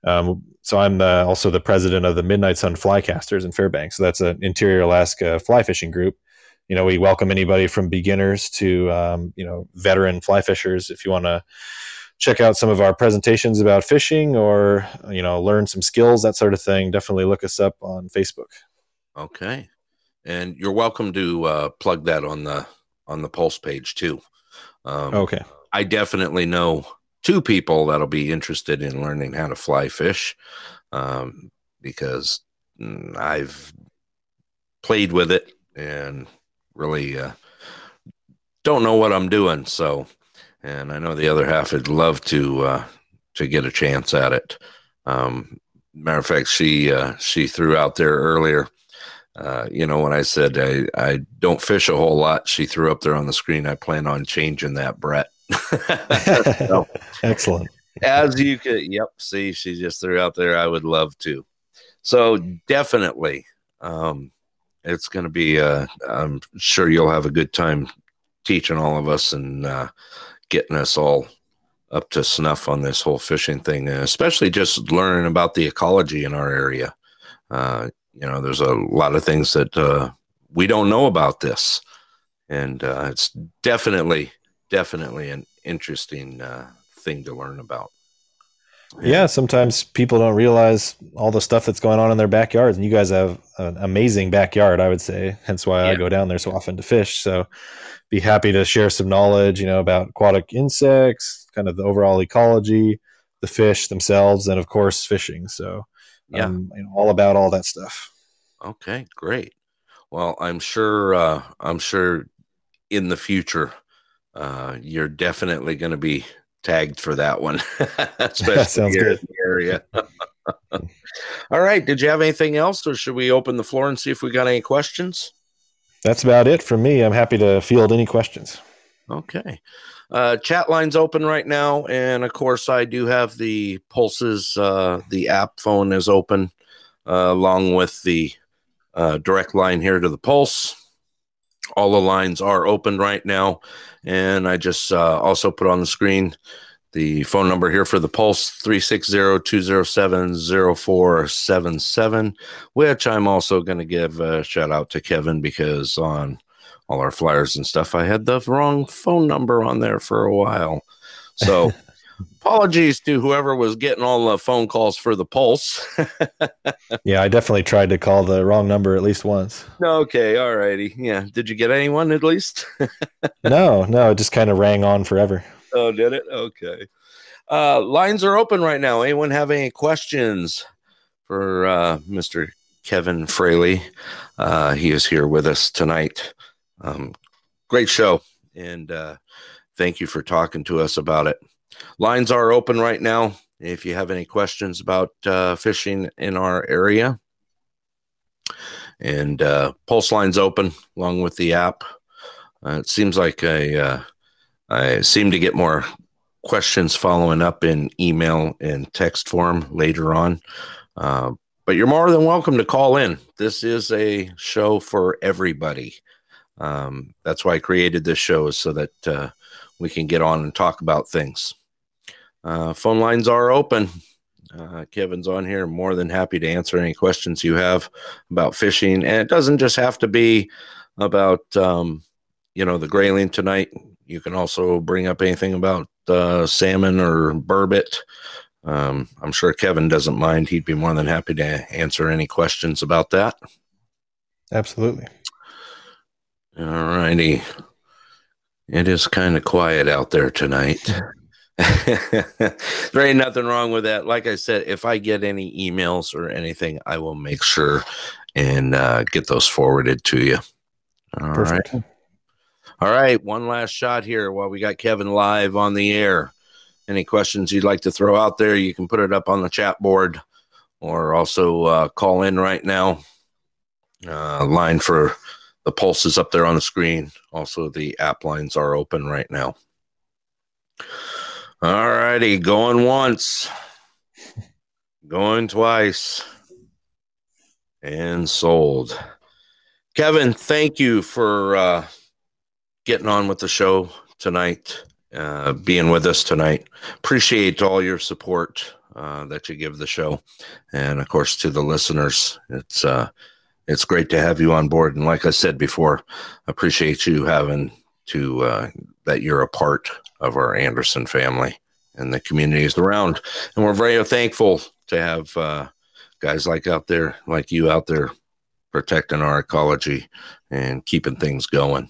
um, so I'm uh, also the president of the Midnight Sun Flycasters in Fairbanks. So that's an interior Alaska fly fishing group. You know, we welcome anybody from beginners to um, you know veteran fly fishers. If you want to check out some of our presentations about fishing or you know learn some skills, that sort of thing, definitely look us up on Facebook. Okay, and you're welcome to uh, plug that on the on the Pulse page too. Um, okay, I definitely know two people that'll be interested in learning how to fly fish um, because mm, I've played with it and really uh, don't know what I'm doing. So, and I know the other half would love to uh, to get a chance at it. Um, matter of fact, she uh, she threw out there earlier uh, you know, when I said I, I don't fish a whole lot, she threw up there on the screen. I plan on changing that, Brett. *laughs* so, Excellent. As you could, yep. See, she just threw out there. I would love to. So definitely, um, it's going to be. Uh, I'm sure you'll have a good time teaching all of us and uh, getting us all up to snuff on this whole fishing thing, especially just learning about the ecology in our area. Uh, you know, there's a lot of things that uh, we don't know about this, and uh, it's definitely, definitely an interesting uh, thing to learn about. Yeah, sometimes people don't realize all the stuff that's going on in their backyards, and you guys have an amazing backyard, I would say. Hence why yeah. I go down there so often to fish. So, be happy to share some knowledge, you know, about aquatic insects, kind of the overall ecology, the fish themselves, and of course, fishing. So, yeah, um, you know, all about all that stuff. Okay, great. Well, I'm sure. Uh, I'm sure in the future, uh, you're definitely going to be tagged for that one, *laughs* especially here good. in the area. *laughs* all right. Did you have anything else, or should we open the floor and see if we got any questions? That's about it for me. I'm happy to field any questions. Okay. Uh, chat lines open right now, and of course, I do have the pulses. Uh, the app phone is open, uh, along with the uh, direct line here to the Pulse. All the lines are open right now, and I just uh, also put on the screen the phone number here for the Pulse 360-207-0477, which I'm also going to give a shout out to Kevin because on all our flyers and stuff. I had the wrong phone number on there for a while. So *laughs* apologies to whoever was getting all the phone calls for the pulse. *laughs* yeah, I definitely tried to call the wrong number at least once. Okay, all righty. Yeah. Did you get anyone at least? *laughs* no, no, it just kind of rang on forever. Oh, did it? Okay. Uh, lines are open right now. Anyone have any questions for uh, Mr. Kevin Fraley? Uh, he is here with us tonight. Um, great show, and uh, thank you for talking to us about it. Lines are open right now. If you have any questions about uh, fishing in our area, and uh, pulse lines open along with the app. Uh, it seems like I uh, I seem to get more questions following up in email and text form later on. Uh, but you're more than welcome to call in. This is a show for everybody. Um, that's why I created this show is so that uh, we can get on and talk about things. Uh, phone lines are open. Uh, Kevin's on here. More than happy to answer any questions you have about fishing. And it doesn't just have to be about, um, you know, the grayling tonight. You can also bring up anything about uh, salmon or burbot. Um, I'm sure Kevin doesn't mind. He'd be more than happy to answer any questions about that. Absolutely. All righty. It is kind of quiet out there tonight. *laughs* *laughs* there ain't nothing wrong with that. Like I said, if I get any emails or anything, I will make sure and uh, get those forwarded to you. All Perfect. right. All right. One last shot here while we got Kevin live on the air. Any questions you'd like to throw out there, you can put it up on the chat board or also uh, call in right now. Uh, line for the pulse is up there on the screen. Also, the app lines are open right now. All righty, going once, going twice, and sold. Kevin, thank you for uh, getting on with the show tonight, uh, being with us tonight. Appreciate all your support uh, that you give the show, and of course to the listeners. It's uh, it's great to have you on board, and like I said before, appreciate you having to uh, that you're a part of our Anderson family and the communities around. And we're very thankful to have uh, guys like out there, like you out there, protecting our ecology and keeping things going.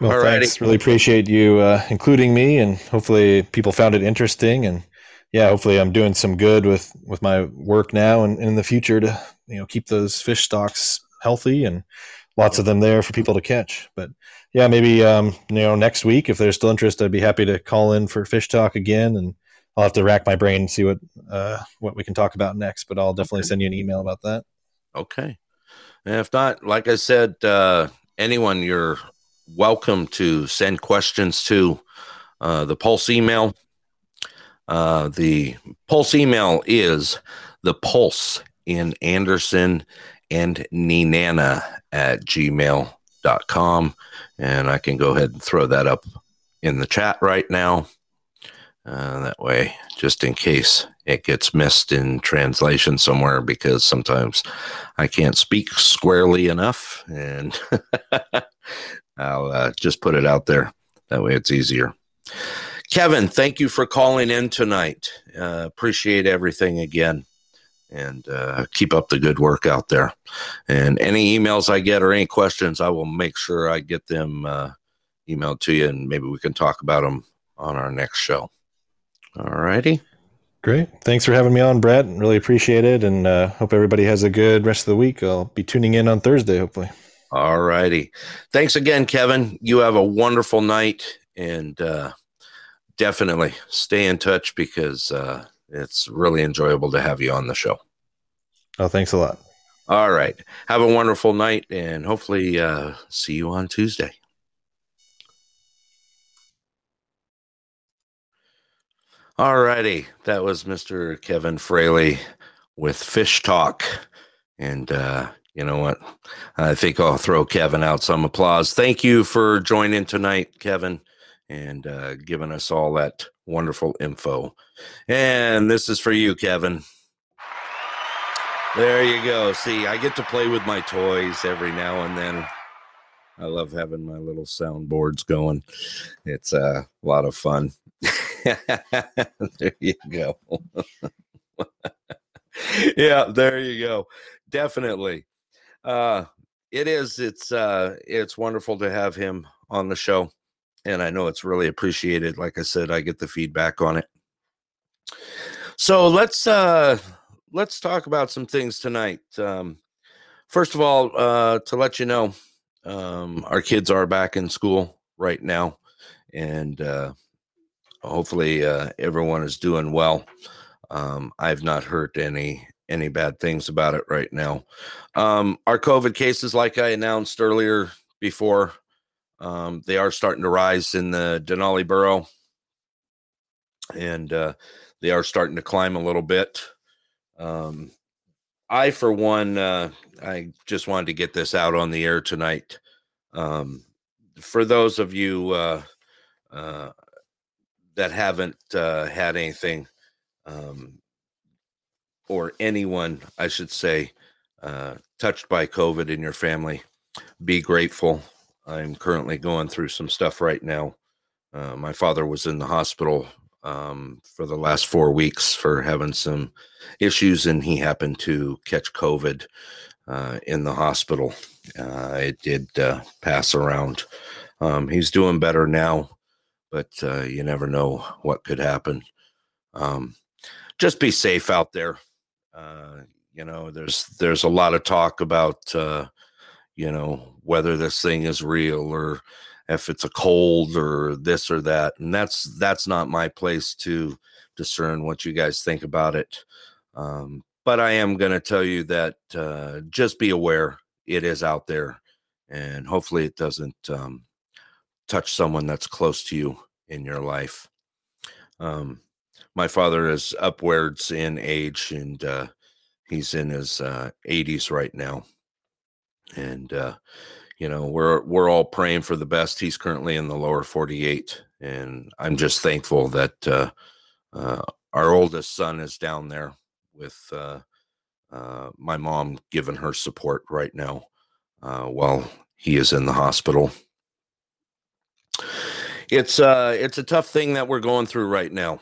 Well, Alrighty. thanks. Really appreciate you uh, including me, and hopefully people found it interesting. And yeah, hopefully I'm doing some good with with my work now and, and in the future to you know keep those fish stocks healthy and lots of them there for people to catch. But yeah, maybe um, you know next week if they're still interest, I'd be happy to call in for fish talk again, and I'll have to rack my brain and see what uh, what we can talk about next. But I'll definitely okay. send you an email about that. Okay, and if not, like I said, uh, anyone you're welcome to send questions to uh, the Pulse email. Uh, the Pulse email is the Pulse in Anderson and Nenana at gmail.com. And I can go ahead and throw that up in the chat right now. Uh, that way, just in case it gets missed in translation somewhere, because sometimes I can't speak squarely enough. And *laughs* I'll uh, just put it out there. That way it's easier. Kevin, thank you for calling in tonight. Uh, appreciate everything again and uh, keep up the good work out there. And any emails I get or any questions, I will make sure I get them uh, emailed to you, and maybe we can talk about them on our next show. All righty. Great. Thanks for having me on, Brett. Really appreciate it, and uh, hope everybody has a good rest of the week. I'll be tuning in on Thursday, hopefully. All righty. Thanks again, Kevin. You have a wonderful night, and uh, definitely stay in touch because uh, it's really enjoyable to have you on the show. Oh, thanks a lot. All right. Have a wonderful night and hopefully uh, see you on Tuesday. All righty. That was Mr. Kevin Fraley with Fish Talk. And uh, you know what? I think I'll throw Kevin out some applause. Thank you for joining tonight, Kevin, and uh, giving us all that wonderful info. And this is for you, Kevin. There you go. See, I get to play with my toys every now and then. I love having my little soundboards going. It's uh, a lot of fun. *laughs* there you go. *laughs* yeah, there you go. Definitely. Uh, it is. It's uh, it's wonderful to have him on the show and I know it's really appreciated. Like I said, I get the feedback on it. So let's uh let's talk about some things tonight. Um, first of all, uh, to let you know, um, our kids are back in school right now, and uh, hopefully uh, everyone is doing well. Um, I've not heard any any bad things about it right now. Um, our COVID cases, like I announced earlier before, um, they are starting to rise in the Denali borough, and uh, they are starting to climb a little bit. Um, I, for one, uh, I just wanted to get this out on the air tonight. Um, for those of you uh, uh, that haven't uh, had anything, um, or anyone, I should say, uh, touched by COVID in your family, be grateful. I'm currently going through some stuff right now. Uh, my father was in the hospital um, for the last four weeks for having some issues, and he happened to catch COVID uh, in the hospital. Uh, it did uh, pass around. Um, he's doing better now, but uh, you never know what could happen. Um, just be safe out there. Uh, you know, there's there's a lot of talk about you know whether this thing is real or if it's a cold or this or that and that's that's not my place to discern what you guys think about it um, but i am going to tell you that uh, just be aware it is out there and hopefully it doesn't um, touch someone that's close to you in your life. Um, my father is upwards in age and uh, he's in his uh, 80s right now and uh, you know we're we're all praying for the best. He's currently in the lower 48 and i'm just thankful that uh, uh, our oldest son is down there with uh, uh my mom giving her support right now uh, while he is in the hospital. It's uh it's a tough thing that we're going through right now.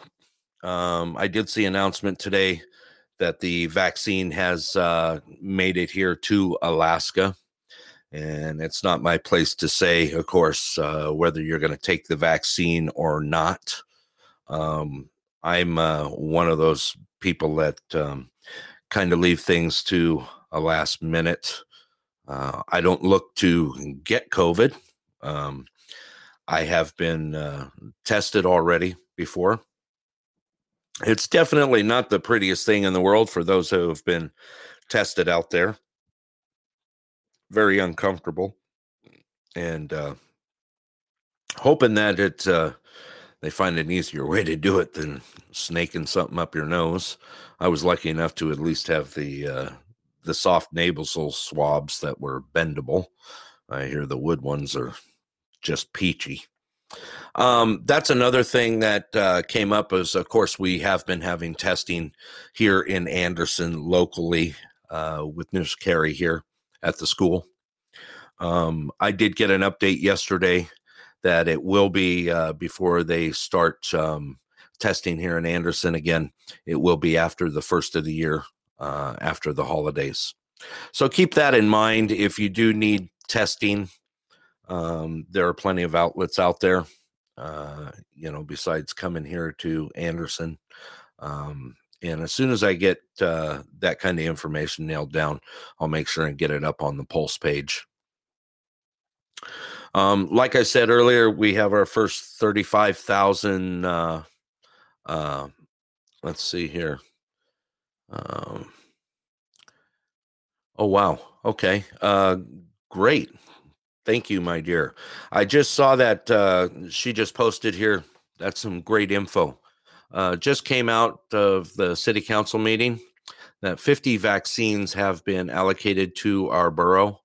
Um, i did see announcement today that the vaccine has uh, made it here to alaska and it's not my place to say, of course, uh, whether you're going to take the vaccine or not. Um, I'm uh, one of those people that um, kind of leave things to a last minute. Uh, I don't look to get COVID. Um, I have been uh, tested already before. It's definitely not the prettiest thing in the world for those who have been tested out there very uncomfortable and uh, hoping that it uh, they find an easier way to do it than snaking something up your nose. I was lucky enough to at least have the uh, the soft nasal swabs that were bendable. I hear the wood ones are just peachy. Um, that's another thing that uh, came up is, of course, we have been having testing here in Anderson locally uh, with Nurse Carey here at the school. Um, I did get an update yesterday that it will be uh, before they start um, testing here in Anderson again. It will be after the first of the year, uh, after the holidays. So keep that in mind. If you do need testing, um, there are plenty of outlets out there. Uh, you know, besides coming here to Anderson. Um, and as soon as I get uh, that kind of information nailed down, I'll make sure and get it up on the Pulse page. Um, like I said earlier, we have our first 35,000. Uh, uh, let's see here. Um, oh, wow. Okay. Uh, great. Thank you, my dear. I just saw that uh, she just posted here. That's some great info. Uh, just came out of the city council meeting that 50 vaccines have been allocated to our borough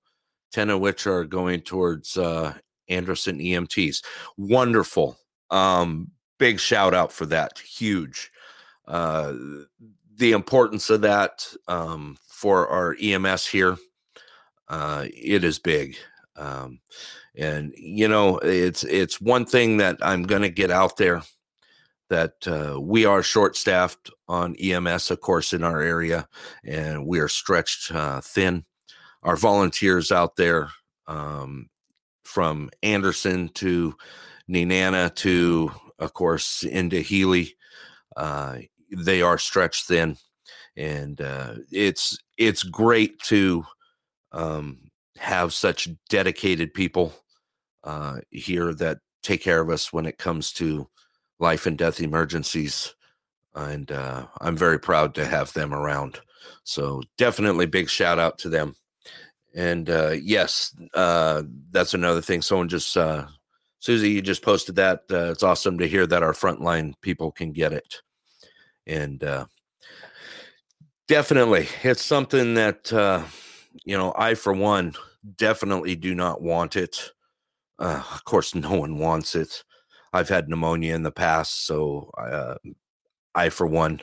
10 of which are going towards uh, Anderson EMTs. Wonderful. Um, big shout out for that. Huge. Uh, the importance of that um, for our EMS here, uh, it is big. Um, and you know, it's it's one thing that I'm going to get out there that uh, we are short staffed on EMS, of course, in our area, and we are stretched uh, thin. Our volunteers out there, um, from Anderson to Nenana to, of course, into Healy. Uh, they are stretched thin, and uh, it's it's great to um, have such dedicated people uh, here that take care of us when it comes to life and death emergencies. And uh, I'm very proud to have them around. So definitely big shout out to them. And uh, yes, uh, that's another thing. Someone just, uh, Susie, you just posted that. Uh, it's awesome to hear that our frontline people can get it. And uh, definitely, it's something that, uh, you know, I, for one, definitely do not want it. Uh, of course, *laughs* no one wants it. I've had pneumonia in the past, so uh, I, for one,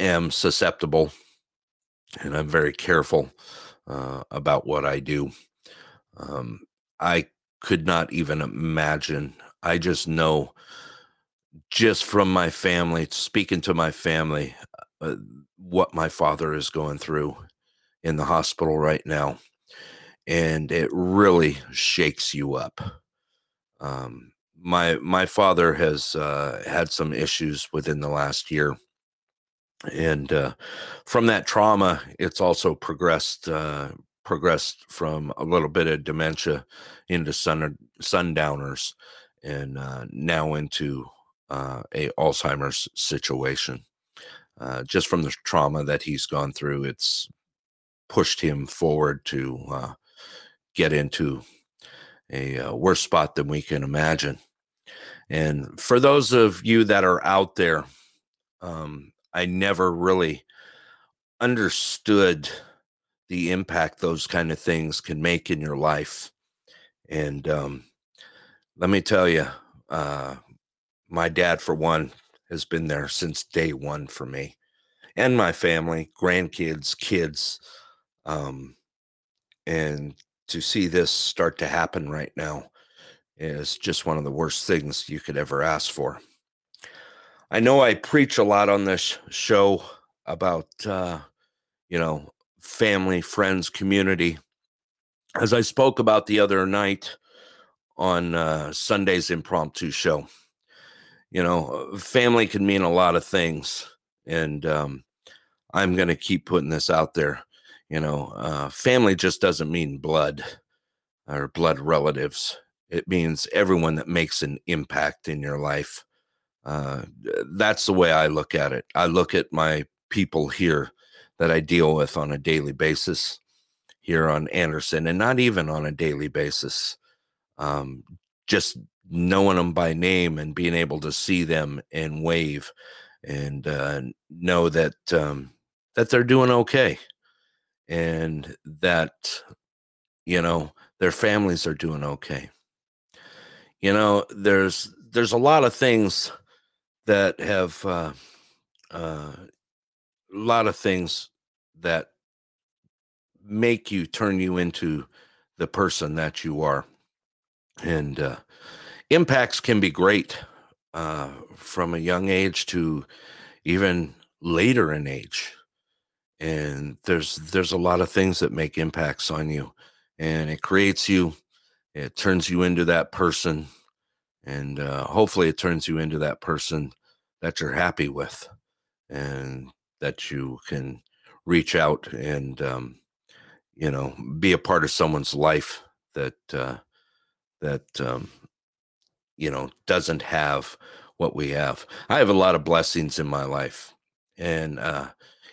am susceptible and I'm very careful uh, about what I do. Um, I could not even imagine. I just know, just from my family, speaking to my family, uh, what my father is going through in the hospital right now. And it really shakes you up. Um, my my father has uh, had some issues within the last year and uh, from that trauma, it's also progressed uh, progressed from a little bit of dementia into sun sundowners, and uh, now into uh, a Alzheimer's situation. Uh, just from the trauma that he's gone through, it's pushed him forward to get into a worse spot than we can imagine. And for those of you that are out there, um, I never really understood the impact those kind of things can make in your life. And um, let me tell you, uh, my dad, for one, has been there since day one for me and my family, grandkids, kids. Um, and to see this start to happen right now is just one of the worst things you could ever ask for. I know I preach a lot on this show about, uh, you know, family, friends, community. As I spoke about the other night on uh, Sunday's impromptu show, you know, family can mean a lot of things. And um, I'm going to keep putting this out there. You know, uh, family just doesn't mean blood or blood relatives, it means everyone that makes an impact in your life uh, that's the way I look at it. I look at my people here that I deal with on a daily basis here on Anderson, and not even on a daily basis. Um, just knowing them by name and being able to see them and wave and uh, know that um, that they're doing okay and that you know their families are doing okay you know there's there's a lot of things that have uh, uh, a lot of things that make you turn you into the person that you are. And uh, impacts can be great uh, from a young age to even later in age. And there's there's a lot of things that make impacts on you, and it creates you. It turns you into that person, and uh, hopefully, it turns you into that person that you're happy with and that you can reach out and um, you know be a part of someone's life that uh, that um, you know doesn't have what we have i have a lot of blessings in my life and uh,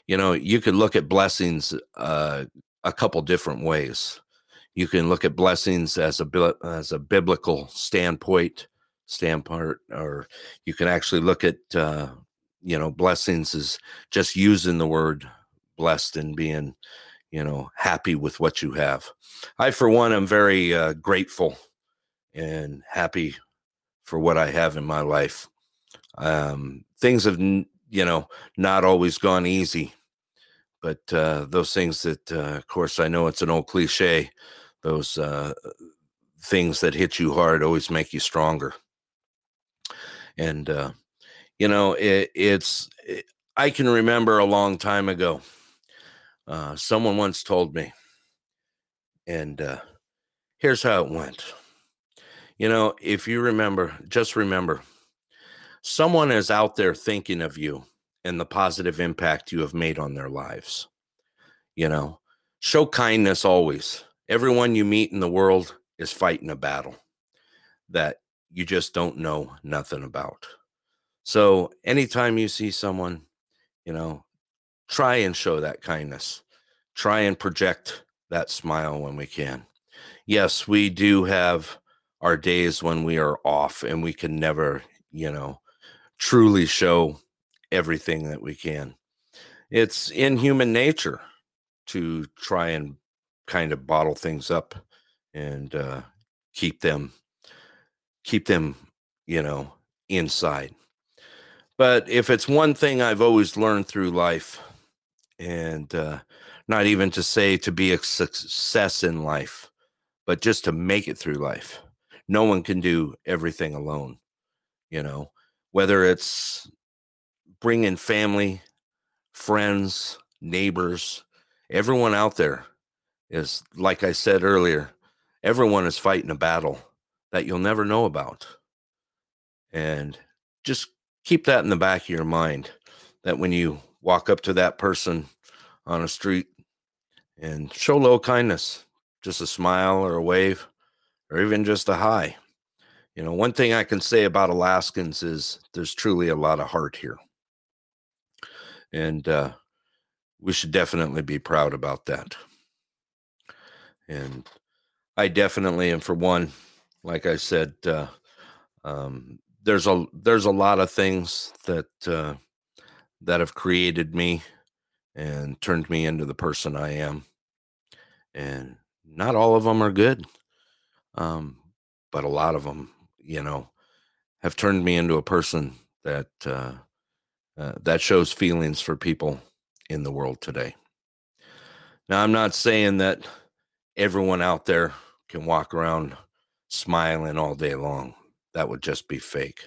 you know you could look at blessings uh, a couple different ways you can look at blessings as a as a biblical standpoint standpoint, or you can actually look at uh, you know blessings as just using the word blessed and being you know happy with what you have. I, for one, am very uh, grateful and happy for what I have in my life. Um, things have you know not always gone easy, but uh, those things that, uh, of course, I know it's an old cliche. Those uh, things that hit you hard always make you stronger and uh, you know it, it's it, i can remember a long time ago uh, someone once told me and uh, here's how it went You know, if you remember, just remember someone is out there thinking of you and the positive impact you have made on their lives. You know, show kindness always. Everyone you meet in the world is fighting a battle that you just don't know nothing about. So, anytime you see someone, you know, try and show that kindness. Try and project that smile when we can. Yes, we do have our days when we are off and we can never, you know, truly show everything that we can. It's in human nature to try and kind of bottle things up and uh, keep them keep them, you know, inside. But if it's one thing I've always learned through life, and uh, not even to say to be a success in life, but just to make it through life. No one can do everything alone, you know, whether it's bringing family, friends, neighbors, everyone out there is, like I said earlier, everyone is fighting a battle that you'll never know about. And just keep that in the back of your mind that when you walk up to that person on a street and show a little kindness, just a smile or a wave, or even just a hi. You know, one thing I can say about Alaskans is there's truly a lot of heart here. And uh, we should definitely be proud about that. And I definitely, and for one, like I said, uh, um, there's a there's a lot of things that uh, that have created me and turned me into the person I am. And not all of them are good, um, but a lot of them, you know, have turned me into a person that uh, uh, that shows feelings for people in the world today. Now, I'm not saying that everyone out there can walk around smiling all day long. That would just be fake.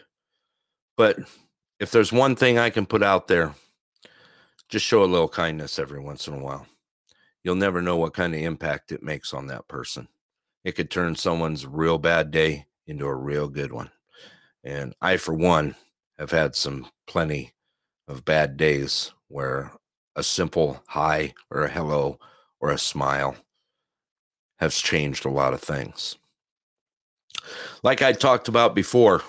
But if there's one thing I can put out there, just show a little kindness every once in a while. You'll never know what kind of impact it makes on that person. It could turn someone's real bad day into a real good one. And I, for one, have had some plenty of bad days where a simple hi or a hello or a smile has changed a lot of things. Like I talked about before,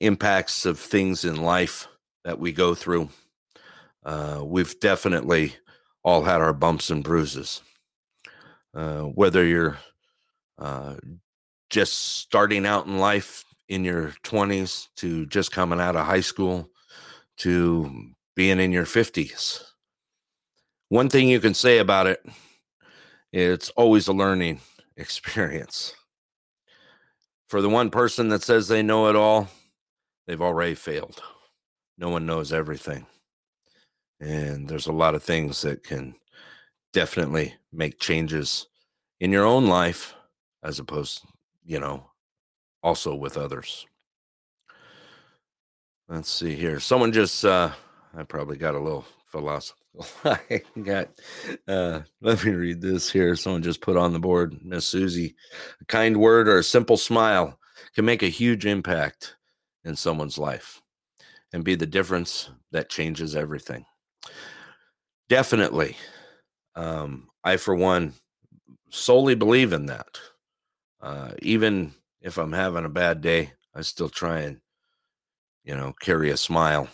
impacts of things in life that we go through. Uh, we've definitely all had our bumps and bruises. Uh, whether you're uh, just starting out in life in your 20s to just coming out of high school to being in your 50s. One thing you can say about it, it's always a learning *laughs* experience. For the one person that says they know it all, they've already failed. No one knows everything. And there's a lot of things that can definitely make changes in your own life as opposed, you know, also with others. Let's see here. Someone just uh I probably got a little philosophical. *laughs* I got uh let me read this here. Someone just put on the board, Miss Susie. A kind word or a simple smile can make a huge impact in someone's life and be the difference that changes everything. Definitely. Um, I, for one, solely believe in that. Uh, even if I'm having a bad day, I still try and, you know, carry a smile.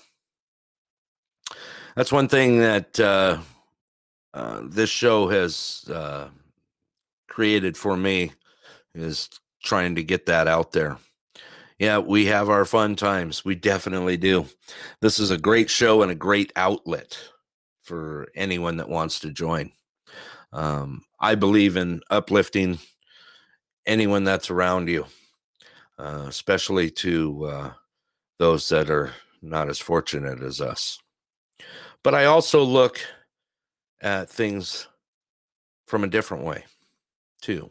That's one thing that uh, uh, this show has uh, created for me is trying to get that out there. Yeah, we have our fun times. We definitely do. This is a great show and a great outlet for anyone that wants to join. Um, I believe in uplifting anyone that's around you, uh, especially to uh, those that are not as fortunate as us. But I also look at things from a different way, too.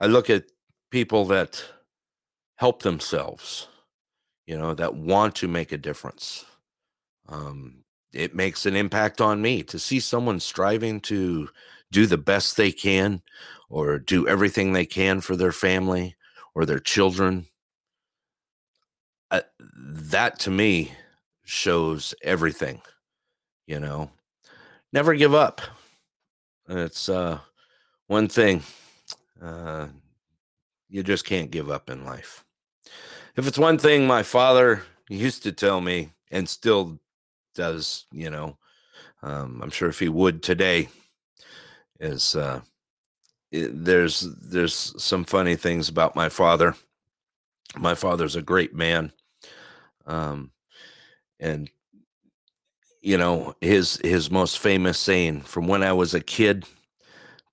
I look at people that help themselves, you know, that want to make a difference. Um, it makes an impact on me to see someone striving to do the best they can or do everything they can for their family or their children. Uh, that to me shows everything, you know. Never give up. It's uh, one thing uh, you just can't give up in life. If it's one thing my father used to tell me and still does, you know, um, I'm sure if he would today, is uh, it, there's there's some funny things about my father. My father's a great man, um, and you know his his most famous saying from when I was a kid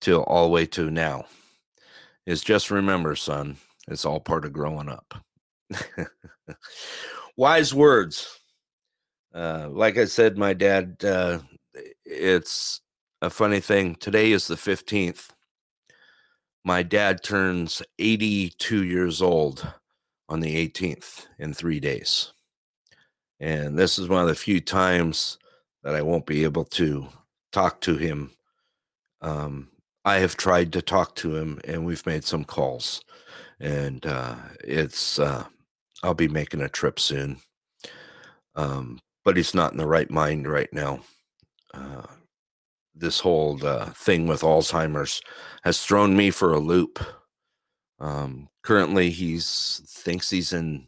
till all the way to now is just remember, son, it's all part of growing up. *laughs* Wise words. Uh, like I said, my dad, uh, it's a funny thing. Today is the 15th. My dad turns 82 years old on the 18th in three days. And this is one of the few times that I won't be able to talk to him. Um, I have tried to talk to him and we've made some calls. And uh, it's, uh, I'll be making a trip soon. Um, but he's not in the right mind right now. Uh, this whole uh, thing with Alzheimer's has thrown me for a loop. Um, currently, he's thinks he's in.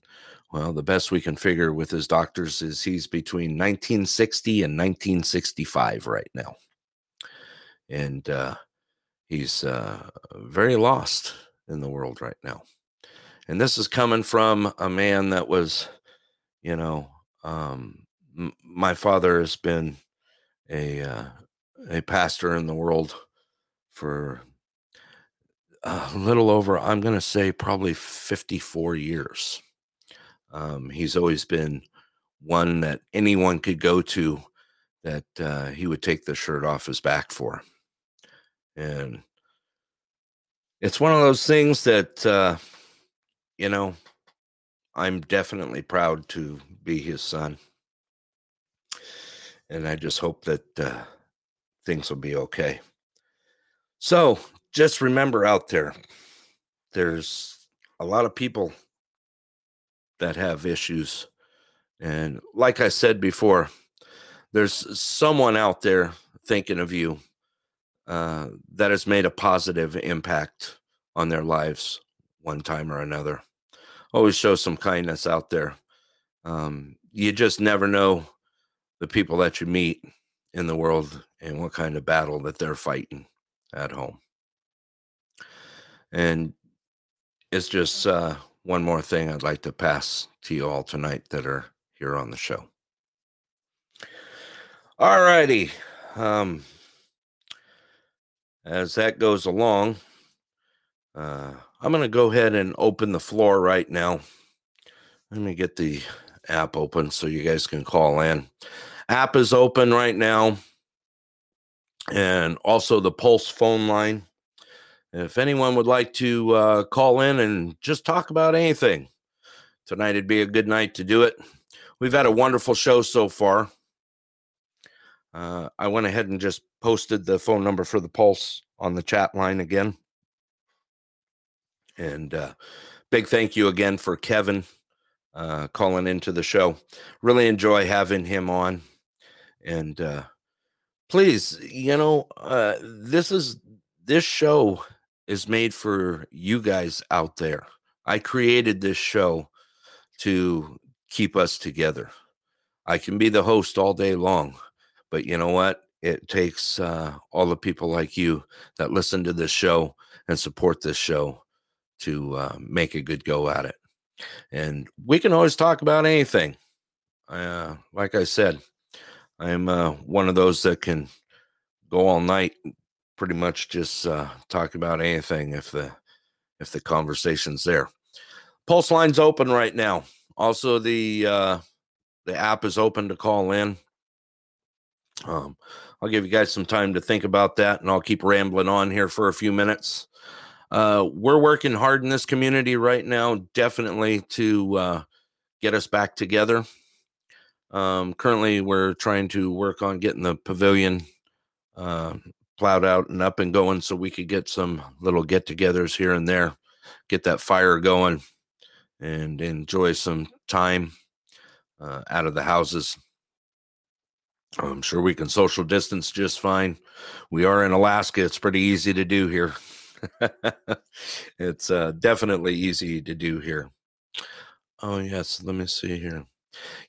Well, the best we can figure with his doctors is he's between 1960 and 1965 right now, and uh, he's uh, very lost in the world right now. And this is coming from a man that was, you know, um, m- my father has been a uh, a pastor in the world for a little over, I'm going to say probably 54 years. Um, he's always been one that anyone could go to that uh, he would take the shirt off his back for. And it's one of those things that, uh, you know, I'm definitely proud to be his son. And I just hope that uh, things will be okay. So just remember out there, there's a lot of people that have issues. And like I said before, there's someone out there thinking of you uh, that has made a positive impact on their lives one time or another. Always show some kindness out there. Um, you just never know the people that you meet in the world and what kind of battle that they're fighting at home. And it's just uh, one more thing I'd like to pass to you all tonight that are here on the show. All righty. Um, as that goes along, uh, I'm going to go ahead and open the floor right now. Let me get the app open so you guys can call in. App is open right now, and also the Pulse phone line. If anyone would like to uh, call in and just talk about anything, tonight it'd be a good night to do it. We've had a wonderful show so far. Uh, I went ahead and just posted the phone number for the Pulse on the chat line again. And uh, big thank you again for Kevin uh, calling into the show. Really enjoy having him on. And uh, please, you know, uh, this is this show is made for you guys out there. I created this show to keep us together. I can be the host all day long, but you know what? It takes uh, all the people like you that listen to this show and support this show to uh, make a good go at it. And we can always talk about anything. Uh, like I said, I'm uh, one of those that can go all night pretty much just uh, talk about anything if the if the conversation's there. Pulse line's open right now. Also, the uh, the app is open to call in. Um, I'll give you guys some time to think about that, and I'll keep rambling on here for a few minutes. Uh, we're working hard in this community right now, definitely to uh, get us back together. Um, currently, we're trying to work on getting the pavilion uh, plowed out and up and going so we could get some little get togethers here and there. get that fire going and enjoy some time uh, out of the houses. I'm sure we can social distance just fine. We are in Alaska. It's pretty easy to do here. *laughs* it's uh, definitely easy to do here. Oh, yes. Let me see here.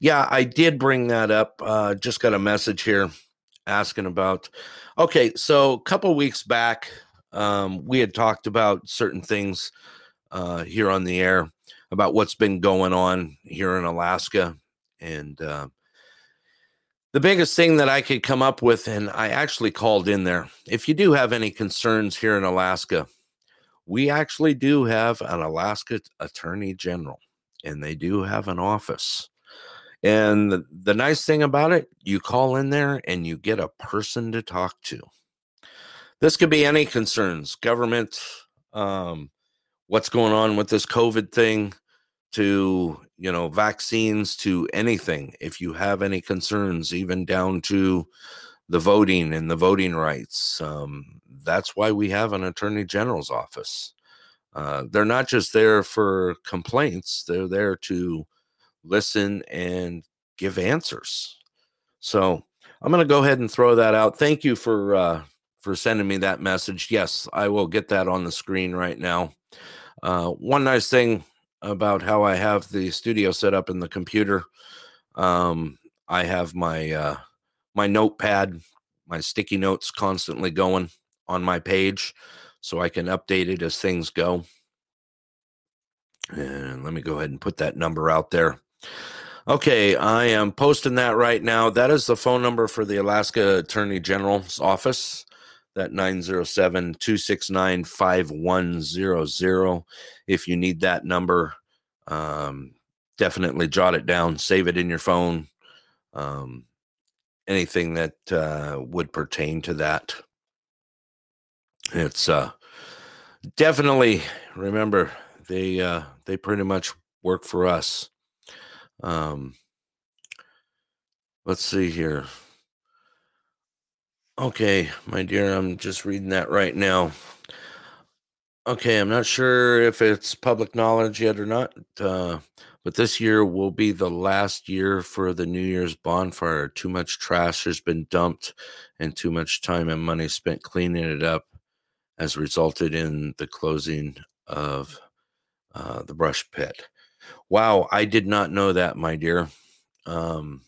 Yeah, I did bring that up. Uh, just got a message here asking about. Okay, so a couple weeks back, um, we had talked about certain things uh, here on the air about what's been going on here in Alaska. And uh, the biggest thing that I could come up with, and I actually called in there if you do have any concerns here in Alaska, we actually do have an Alaska Attorney General, and they do have an office. And the, the nice thing about it, you call in there and you get a person to talk to. This could be any concerns, government, um, what's going on with this COVID thing, to you know vaccines, to anything. If you have any concerns, even down to the voting and the voting rights, um, that's why we have an attorney general's office. Uh, they're not just there for complaints; they're there to listen and give answers. So I'm going to go ahead and throw that out. Thank you for uh, for sending me that message. Yes, I will get that on the screen right now. Uh, one nice thing about how I have the studio set up in the computer, um, I have my uh, my notepad, my sticky notes constantly going on my page, so I can update it as things go. And let me go ahead and put that number out there. Okay, I am posting that right now. That is the phone number for the Alaska Attorney General's office. That 907 269 5100. If you need that number, um, definitely jot it down, save it in your phone. Um, anything that uh, would pertain to that. It's uh, definitely remember they uh, they pretty much work for us. Um, let's see here. Okay, my dear, I'm just reading that right now. Okay, I'm not sure if it's public knowledge yet or not, uh, but this year will be the last year for the New Year's bonfire. Too much trash has been dumped, and too much time and money spent cleaning it up has resulted in the closing of uh, the brush pit. Wow, I did not know that, my dear. Um,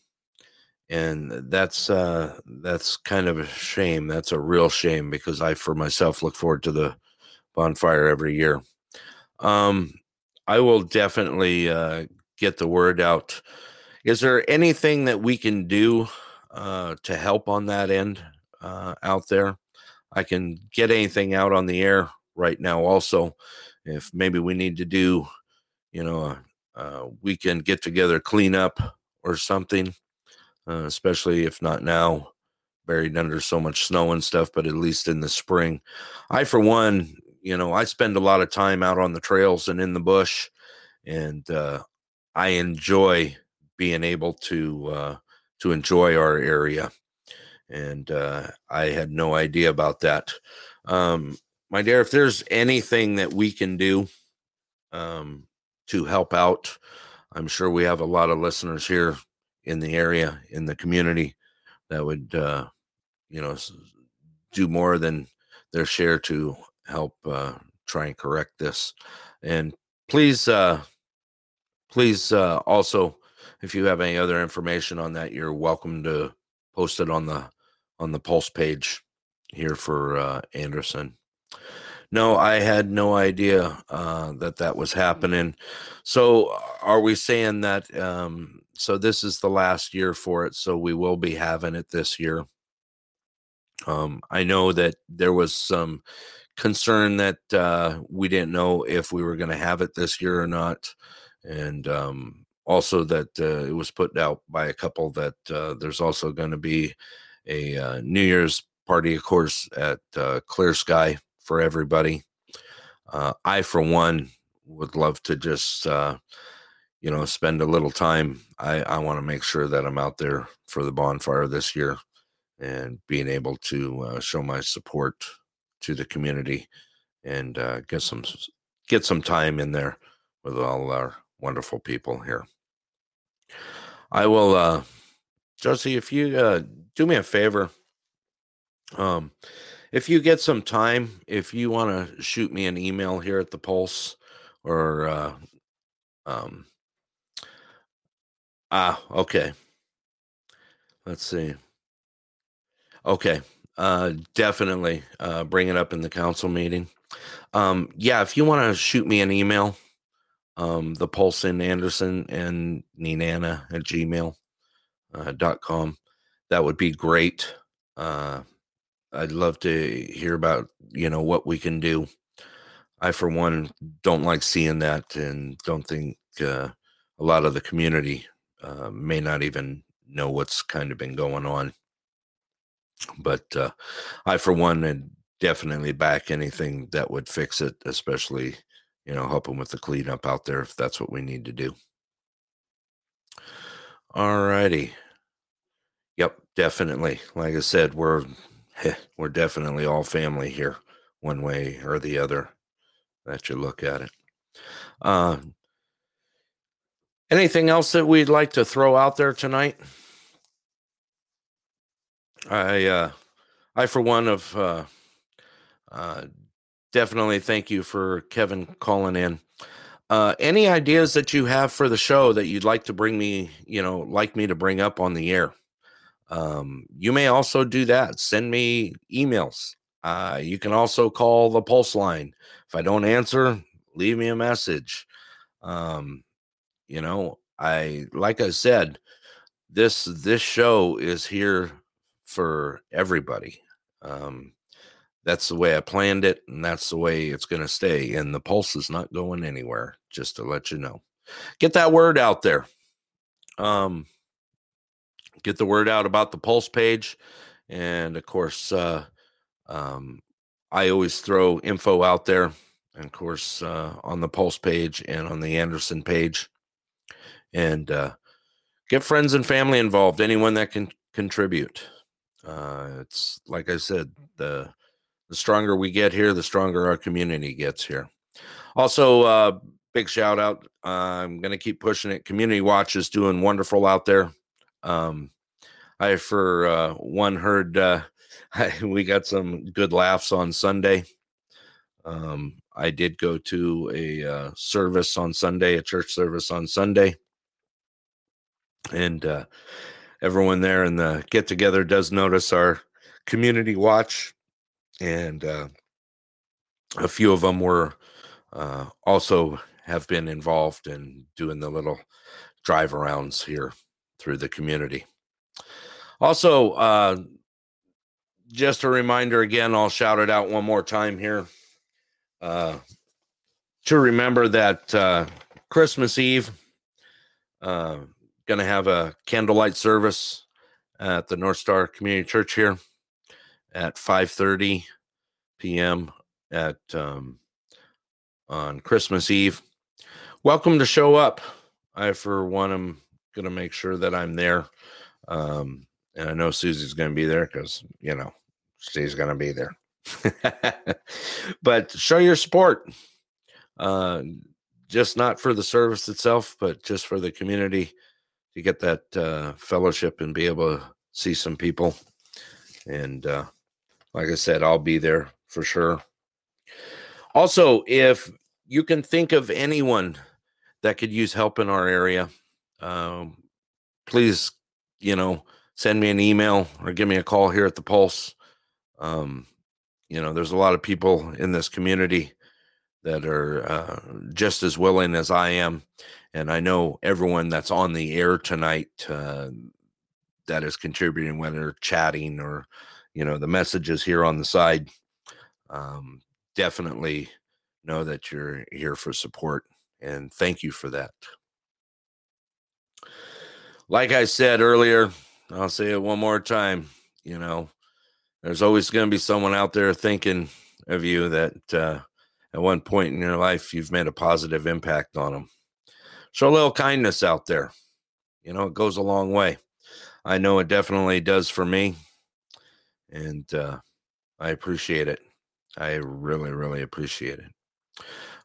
and that's uh, that's kind of a shame. That's a real shame because I, for myself, look forward to the bonfire every year. Um, I will definitely uh, get the word out. Is there anything that we can do uh, to help on that end uh, out there? I can get anything out on the air right now. Also, if maybe we need to do, you know, uh, weekend get together cleanup or something, uh, especially if not now, buried under so much snow and stuff, but at least in the spring. I, for one, you know, I spend a lot of time out on the trails and in the bush, and uh, I enjoy being able to uh, to enjoy our area. And uh, I had no idea about that. Um, my dear, if there's anything that we can do um, to help out. I'm sure we have a lot of listeners here in the area, in the community, that would, uh, you know, do more than their share to help uh, try and correct this. And please, uh, please uh, also, if you have any other information on that, you're welcome to post it on the on the Pulse page here for uh, Anderson. No, I had no idea uh, that that was happening. So, are we saying that? Um, so this is the last year for it. So we will be having it this year. Um, I know that there was some concern that uh, we didn't know if we were going to have it this year or not, and um, also that uh, it was put out by a couple that uh, there's also going to be a uh, New Year's party, of course, at uh, Clear Sky for everybody. Uh, I, for one, would love to just, uh, you know, spend a little time. I, I want to make sure that I'm out there for the bonfire this year and being able to uh, show my support to the community and uh, get some get some time in there with all our wonderful people here. I will, uh, Josie, if you uh, do me a favor, um, if you get some time, if you want to shoot me an email here at the Pulse or, uh, um, ah, okay. Let's see. Okay. Uh, definitely uh, bring it up in the council meeting. Um, yeah, if you want to shoot me an email, um, the in Anderson and Nenana at gmail uh, dot com, that would be great. Uh, I'd love to hear about you know what we can do. I, for one, don't like seeing that, and don't think uh, a lot of the community uh, may not even know what's kind of been going on. But uh, I, for one, and definitely back anything that would fix it, especially you know helping with the cleanup out there if that's what we need to do. All righty. Yep, definitely. Like I said, we're we're definitely all family here, one way or the other. That you look at it. Uh, anything else that we'd like to throw out there tonight? I, uh, I for one of uh, uh, definitely thank you for Kevin calling in. Uh, any ideas that you have for the show that you'd like to bring me, you know, like me to bring up on the air? Um, you may also do that. Send me emails. Uh, you can also call the pulse line. If I don't answer, leave me a message. Um, you know, I like I said, this this show is here for everybody. Um, that's the way I planned it, and that's the way it's going to stay. And the pulse is not going anywhere. Just to let you know, get that word out there. Um, get the word out about the pulse page, and of course, uh, um, I always throw info out there, and of course, uh, on the pulse page and on the Anderson page, and uh, get friends and family involved. Anyone that can contribute. Uh, it's like I said, the the stronger we get here, the stronger our community gets here. Also, uh, big shout out. Uh, I'm going to keep pushing it. Community Watch is doing wonderful out there. Um, I, for uh, one, heard uh, *laughs* I, we got some good laughs on Sunday. Um, I did go to a uh, service on Sunday, a church service on Sunday, and uh, everyone there in the get together does notice our community watch, and uh, a few of them were uh, also have been involved in doing the little drive arounds here through the community. Also, uh, just a reminder again, I'll shout it out one more time here. Uh, to remember that uh, Christmas Eve, uh, going to have a candlelight service at the North Star Community Church here at 5:30 p.m. at um, on Christmas Eve. Welcome to show up. I, for one, am going to make sure that I'm there. Um, and I know Susie's going to be there because, you know, she's going to be there. *laughs* but show your support. Uh, just not for the service itself, but just for the community to get that uh, fellowship and be able to see some people. And uh, like I said, I'll be there for sure. Also, if you can think of anyone that could use help in our area, um, please, you know, send me an email or give me a call here at the Pulse. Um, you know, there's a lot of people in this community that are uh, just as willing as I am. And I know everyone that's on the air tonight uh, that is contributing, whether chatting or, you know, the messages here on the side, um, definitely know that you're here for support. And thank you for that. Like I said earlier, I'll say it one more time. You know, there's always going to be someone out there thinking of you that uh, at one point in your life you've made a positive impact on them. Show a little kindness out there. You know, it goes a long way. I know it definitely does for me. And uh, I appreciate it. I really, really appreciate it.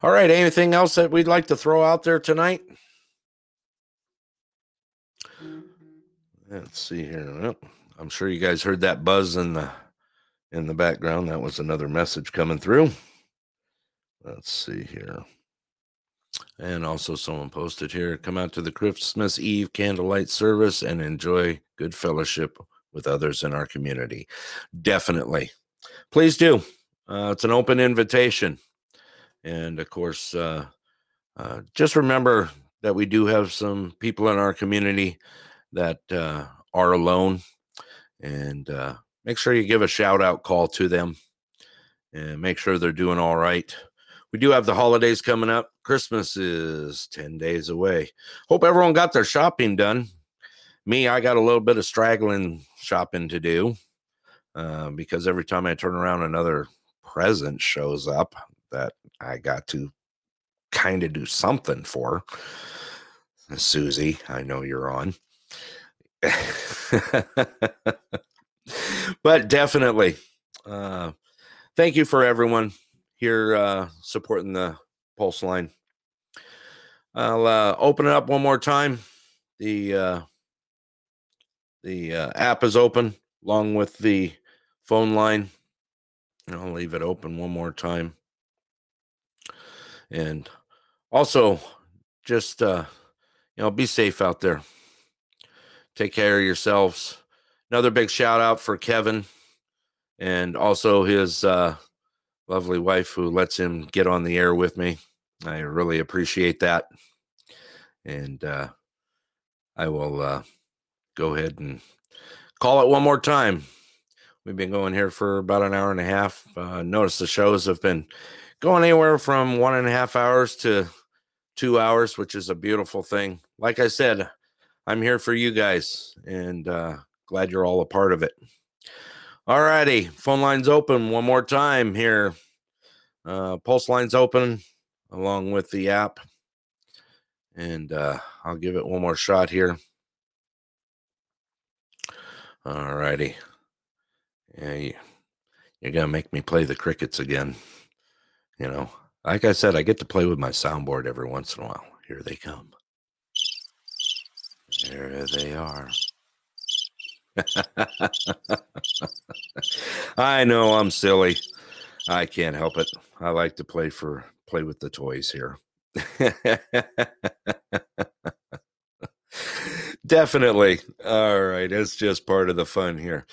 All right. Anything else that we'd like to throw out there tonight? Let's see here. I'm sure you guys heard that buzz in the in the background. That was another message coming through. Let's see here. And also, someone posted here come out to the Christmas Eve candlelight service and enjoy good fellowship with others in our community. Definitely. Please do. Uh, it's an open invitation. And of course, uh, uh, just remember that we do have some people in our community that uh, are alone. And uh, make sure you give a shout out call to them and make sure they're doing all right. We do have the holidays coming up. Christmas is 10 days away. Hope everyone got their shopping done. Me, I got a little bit of straggling shopping to do uh, because every time I turn around, another present shows up that I got to kind of do something for. Susie, I know you're on. *laughs* but definitely, uh, thank you for everyone here uh, supporting the pulse line. I'll uh, open it up one more time. The uh, the uh, app is open along with the phone line. I'll leave it open one more time. And also, just uh, you know, be safe out there. Take care of yourselves. Another big shout out for Kevin and also his uh, lovely wife who lets him get on the air with me. I really appreciate that. And uh, I will uh, go ahead and call it one more time. We've been going here for about an hour and a half. Uh, notice the shows have been going anywhere from one and a half hours to two hours, which is a beautiful thing. Like I said, I'm here for you guys and uh, glad you're all a part of it. All righty, phone lines open one more time here. Uh, pulse lines open along with the app, and uh, I'll give it one more shot here. All righty, yeah, you, you're gonna make me play the crickets again. You know, like I said, I get to play with my soundboard every once in a while. Here they come. There they are. I know I'm silly. I can't help it. I like to play for play with the toys here. Definitely. All right, it's just part of the fun here.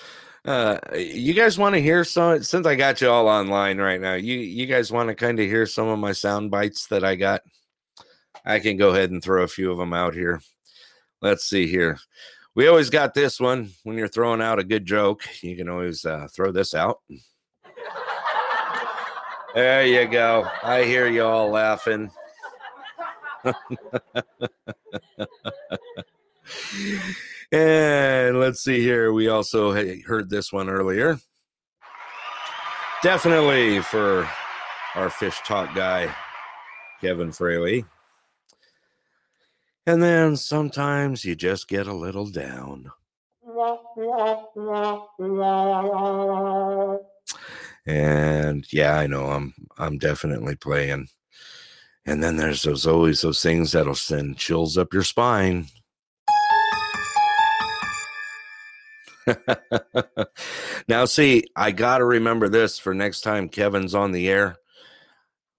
Uh, you guys want to hear some? Since I got you all online right now, you you guys want to kind of hear some of my sound bites that I got? I can go ahead and throw a few of them out here. Let's see here. We always got this one when you're throwing out a good joke. You can always uh, throw this out. There you go. I hear you all laughing. *laughs* and let's see here. We also heard this one earlier. Definitely for our fish talk guy, Kevin Fraley. And then sometimes you just get a little down. And yeah, I know I'm I'm definitely playing. And then there's those always those things that'll send chills up your spine. *laughs* now see, I got to remember this for next time Kevin's on the air.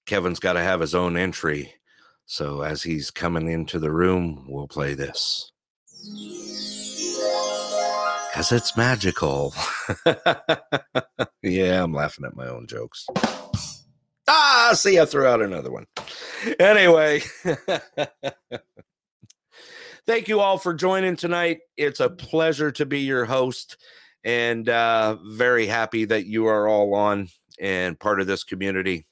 Kevin's got to have his own entry so as he's coming into the room, we'll play this. Because it's magical. *laughs* yeah, I'm laughing at my own jokes. Ah, see, I threw out another one. Anyway, *laughs* thank you all for joining tonight. It's a pleasure to be your host and uh, very happy that you are all on and part of this community.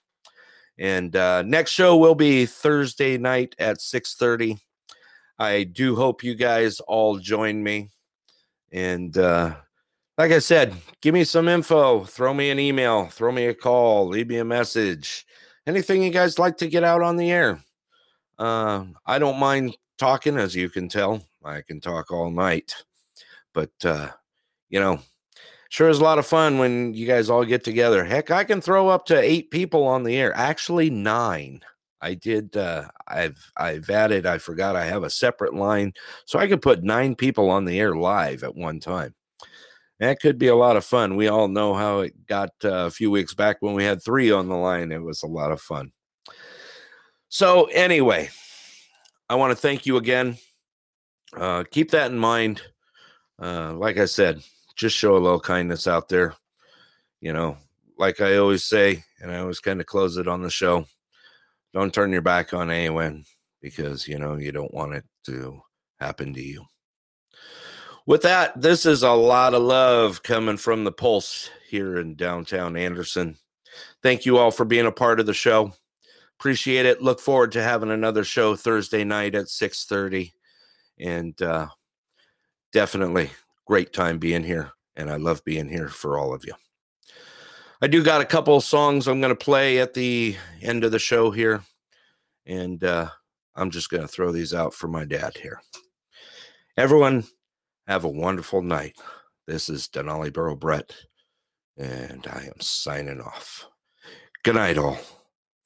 And uh, next show will be Thursday night at 6:30. I do hope you guys all join me. And uh, like I said, give me some info, throw me an email, throw me a call, leave me a message. Anything you guys like to get out on the air. Uh, I don't mind talking, as you can tell. I can talk all night. But, uh, you know, sure is a lot of fun when you guys all get together. Heck, I can throw up to eight people on the air, actually, nine. I did. Uh, I've I've added. I forgot I have a separate line, so I could put nine people on the air live at one time. That could be a lot of fun. We all know how it got uh, a few weeks back when we had three on the line. It was a lot of fun. So anyway, I want to thank you again. Uh, keep that in mind. Uh, like I said, just show a little kindness out there. You know, like I always say, and I always kind of close it on the show don't turn your back on anyone because you know you don't want it to happen to you. With that, this is a lot of love coming from the Pulse here in downtown Anderson. Thank you all for being a part of the show. Appreciate it. Look forward to having another show Thursday night at 6:30 and uh definitely great time being here and I love being here for all of you. I do got a couple songs I'm going to play at the end of the show here. And uh, I'm just going to throw these out for my dad here. Everyone, have a wonderful night. This is Denali Borough Brett, and I am signing off. Good night, all.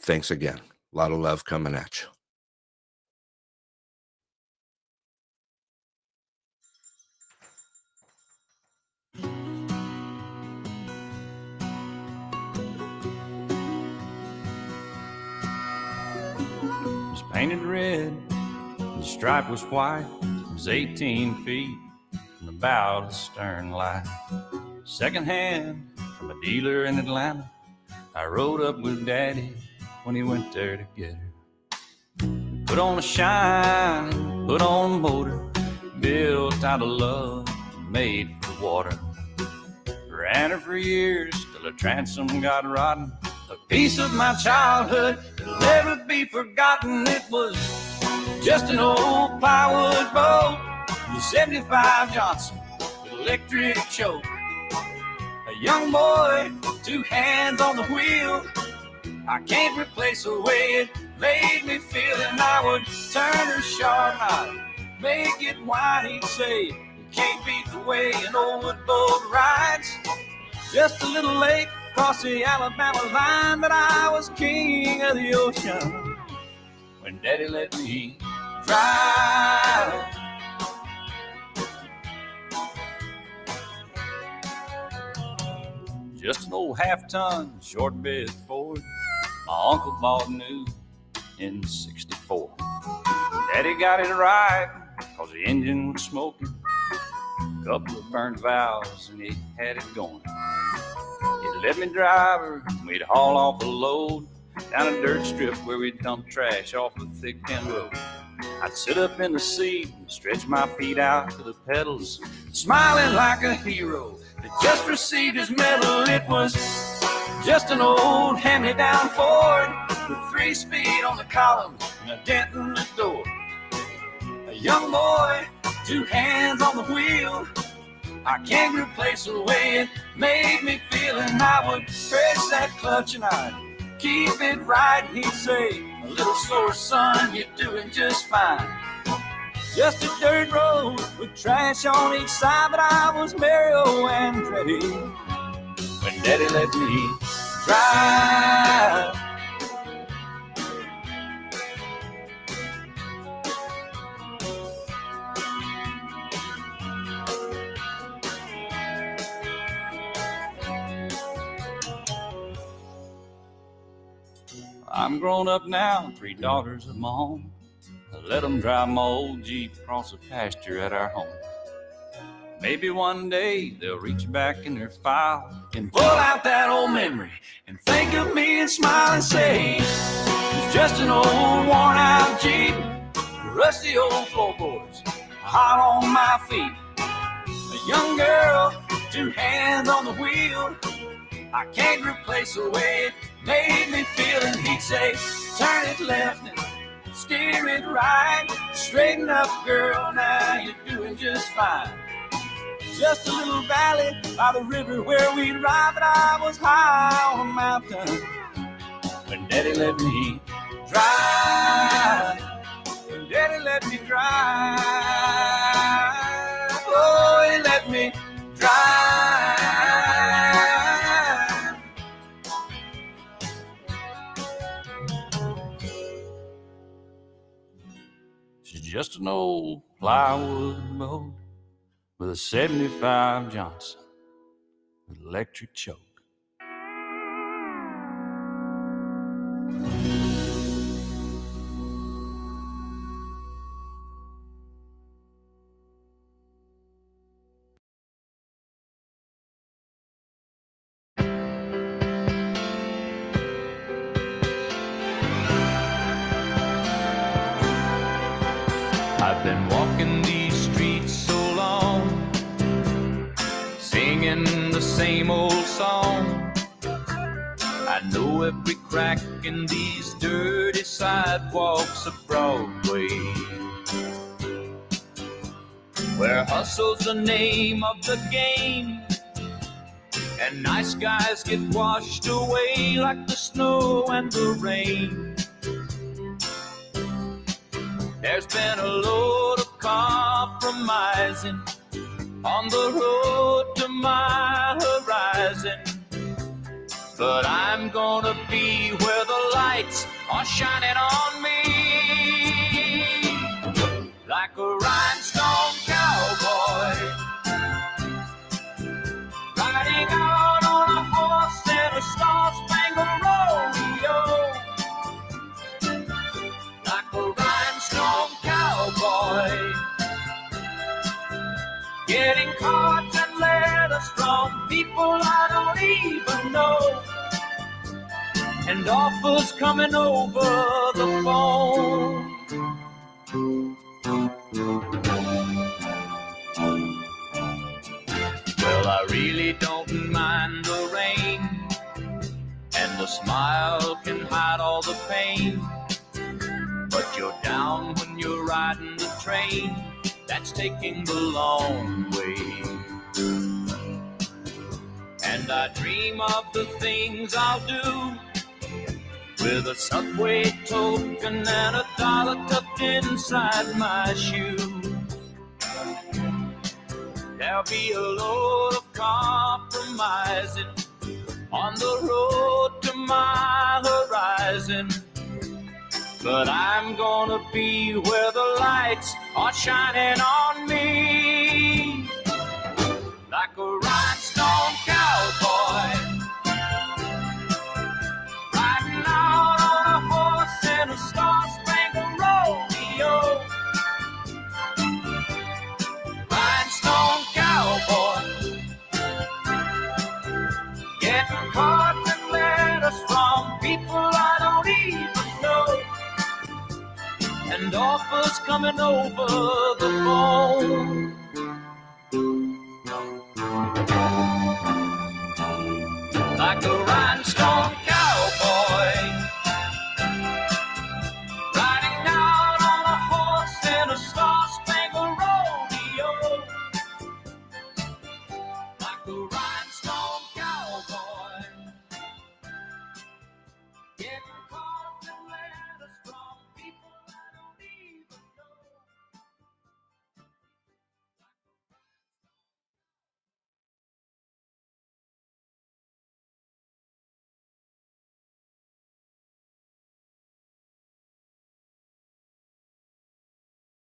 Thanks again. A lot of love coming at you. Painted red, the stripe was white. It was 18 feet from the bow to the stern light. Second hand from a dealer in Atlanta. I rode up with Daddy when he went there to get her. Put on a shine, put on a motor, built out of love, made for water. Ran her for years till her transom got rotten piece of my childhood that'll never be forgotten. It was just an old plywood boat, the 75 Johnson with electric choke. A young boy, two hands on the wheel. I can't replace the way it made me feel, and I would turn her sharp and make it whine. He'd say, "You can't beat the way an old wood boat rides." Just a little late across the Alabama line, but I was king of the ocean when Daddy let me drive. Just an old half ton short bed Ford my uncle bought new in 64. Daddy got it right cause the engine was smoking. Couple of burned valves and he had it going. Let me drive her, we'd haul off a load down a dirt strip where we'd dump trash off a Thigpen road. I'd sit up in the seat and stretch my feet out to the pedals, smiling like a hero that just received his medal. It was just an old hand-me-down Ford with three speed on the column and a dent in the door. A young boy, two hands on the wheel. I can't replace the way it made me feel, and I would press that clutch and I'd keep it right. He'd say, "A little slower, son, you're doing just fine." Just a dirt road with trash on each side, but I was Mario oh, Andretti when Daddy let me drive. I'm grown up now, three daughters of my own. I let them drive my old Jeep across the pasture at our home. Maybe one day they'll reach back in their file and pull out that old memory and think of me and smile and say, It's just an old worn out Jeep, rusty old floorboards, hot on my feet. A young girl, two hands on the wheel. I can't replace the way it made me feel. And he'd say, Turn it left and steer it right. Straighten up, girl, now you're doing just fine. Just a little valley by the river where we'd ride, but I was high on a mountain when Daddy let me drive. When Daddy let me drive. Just an old plywood boat with a 75 Johnson electric choke. I know every crack in these dirty sidewalks of Broadway. Where hustle's the name of the game, and nice guys get washed away like the snow and the rain. There's been a load of compromising on the road to my horizon. But I'm gonna be where the lights are shining on me. Like a rhinestone cowboy. Riding out on a horse in a star-spangled rodeo like a rhinestone cowboy. Getting cards and letters from people I don't even know. And offers coming over the phone. Well, I really don't mind the rain. And the smile can hide all the pain. But you're down when you're riding the train that's taking the long way. And I dream of the things I'll do with a subway token and a dollar tucked inside my shoe. There'll be a load of compromising on the road to my horizon. But I'm gonna be where the lights are shining on me. Like a rhinestone cowboy. And offers coming over the phone. Like a rhinestone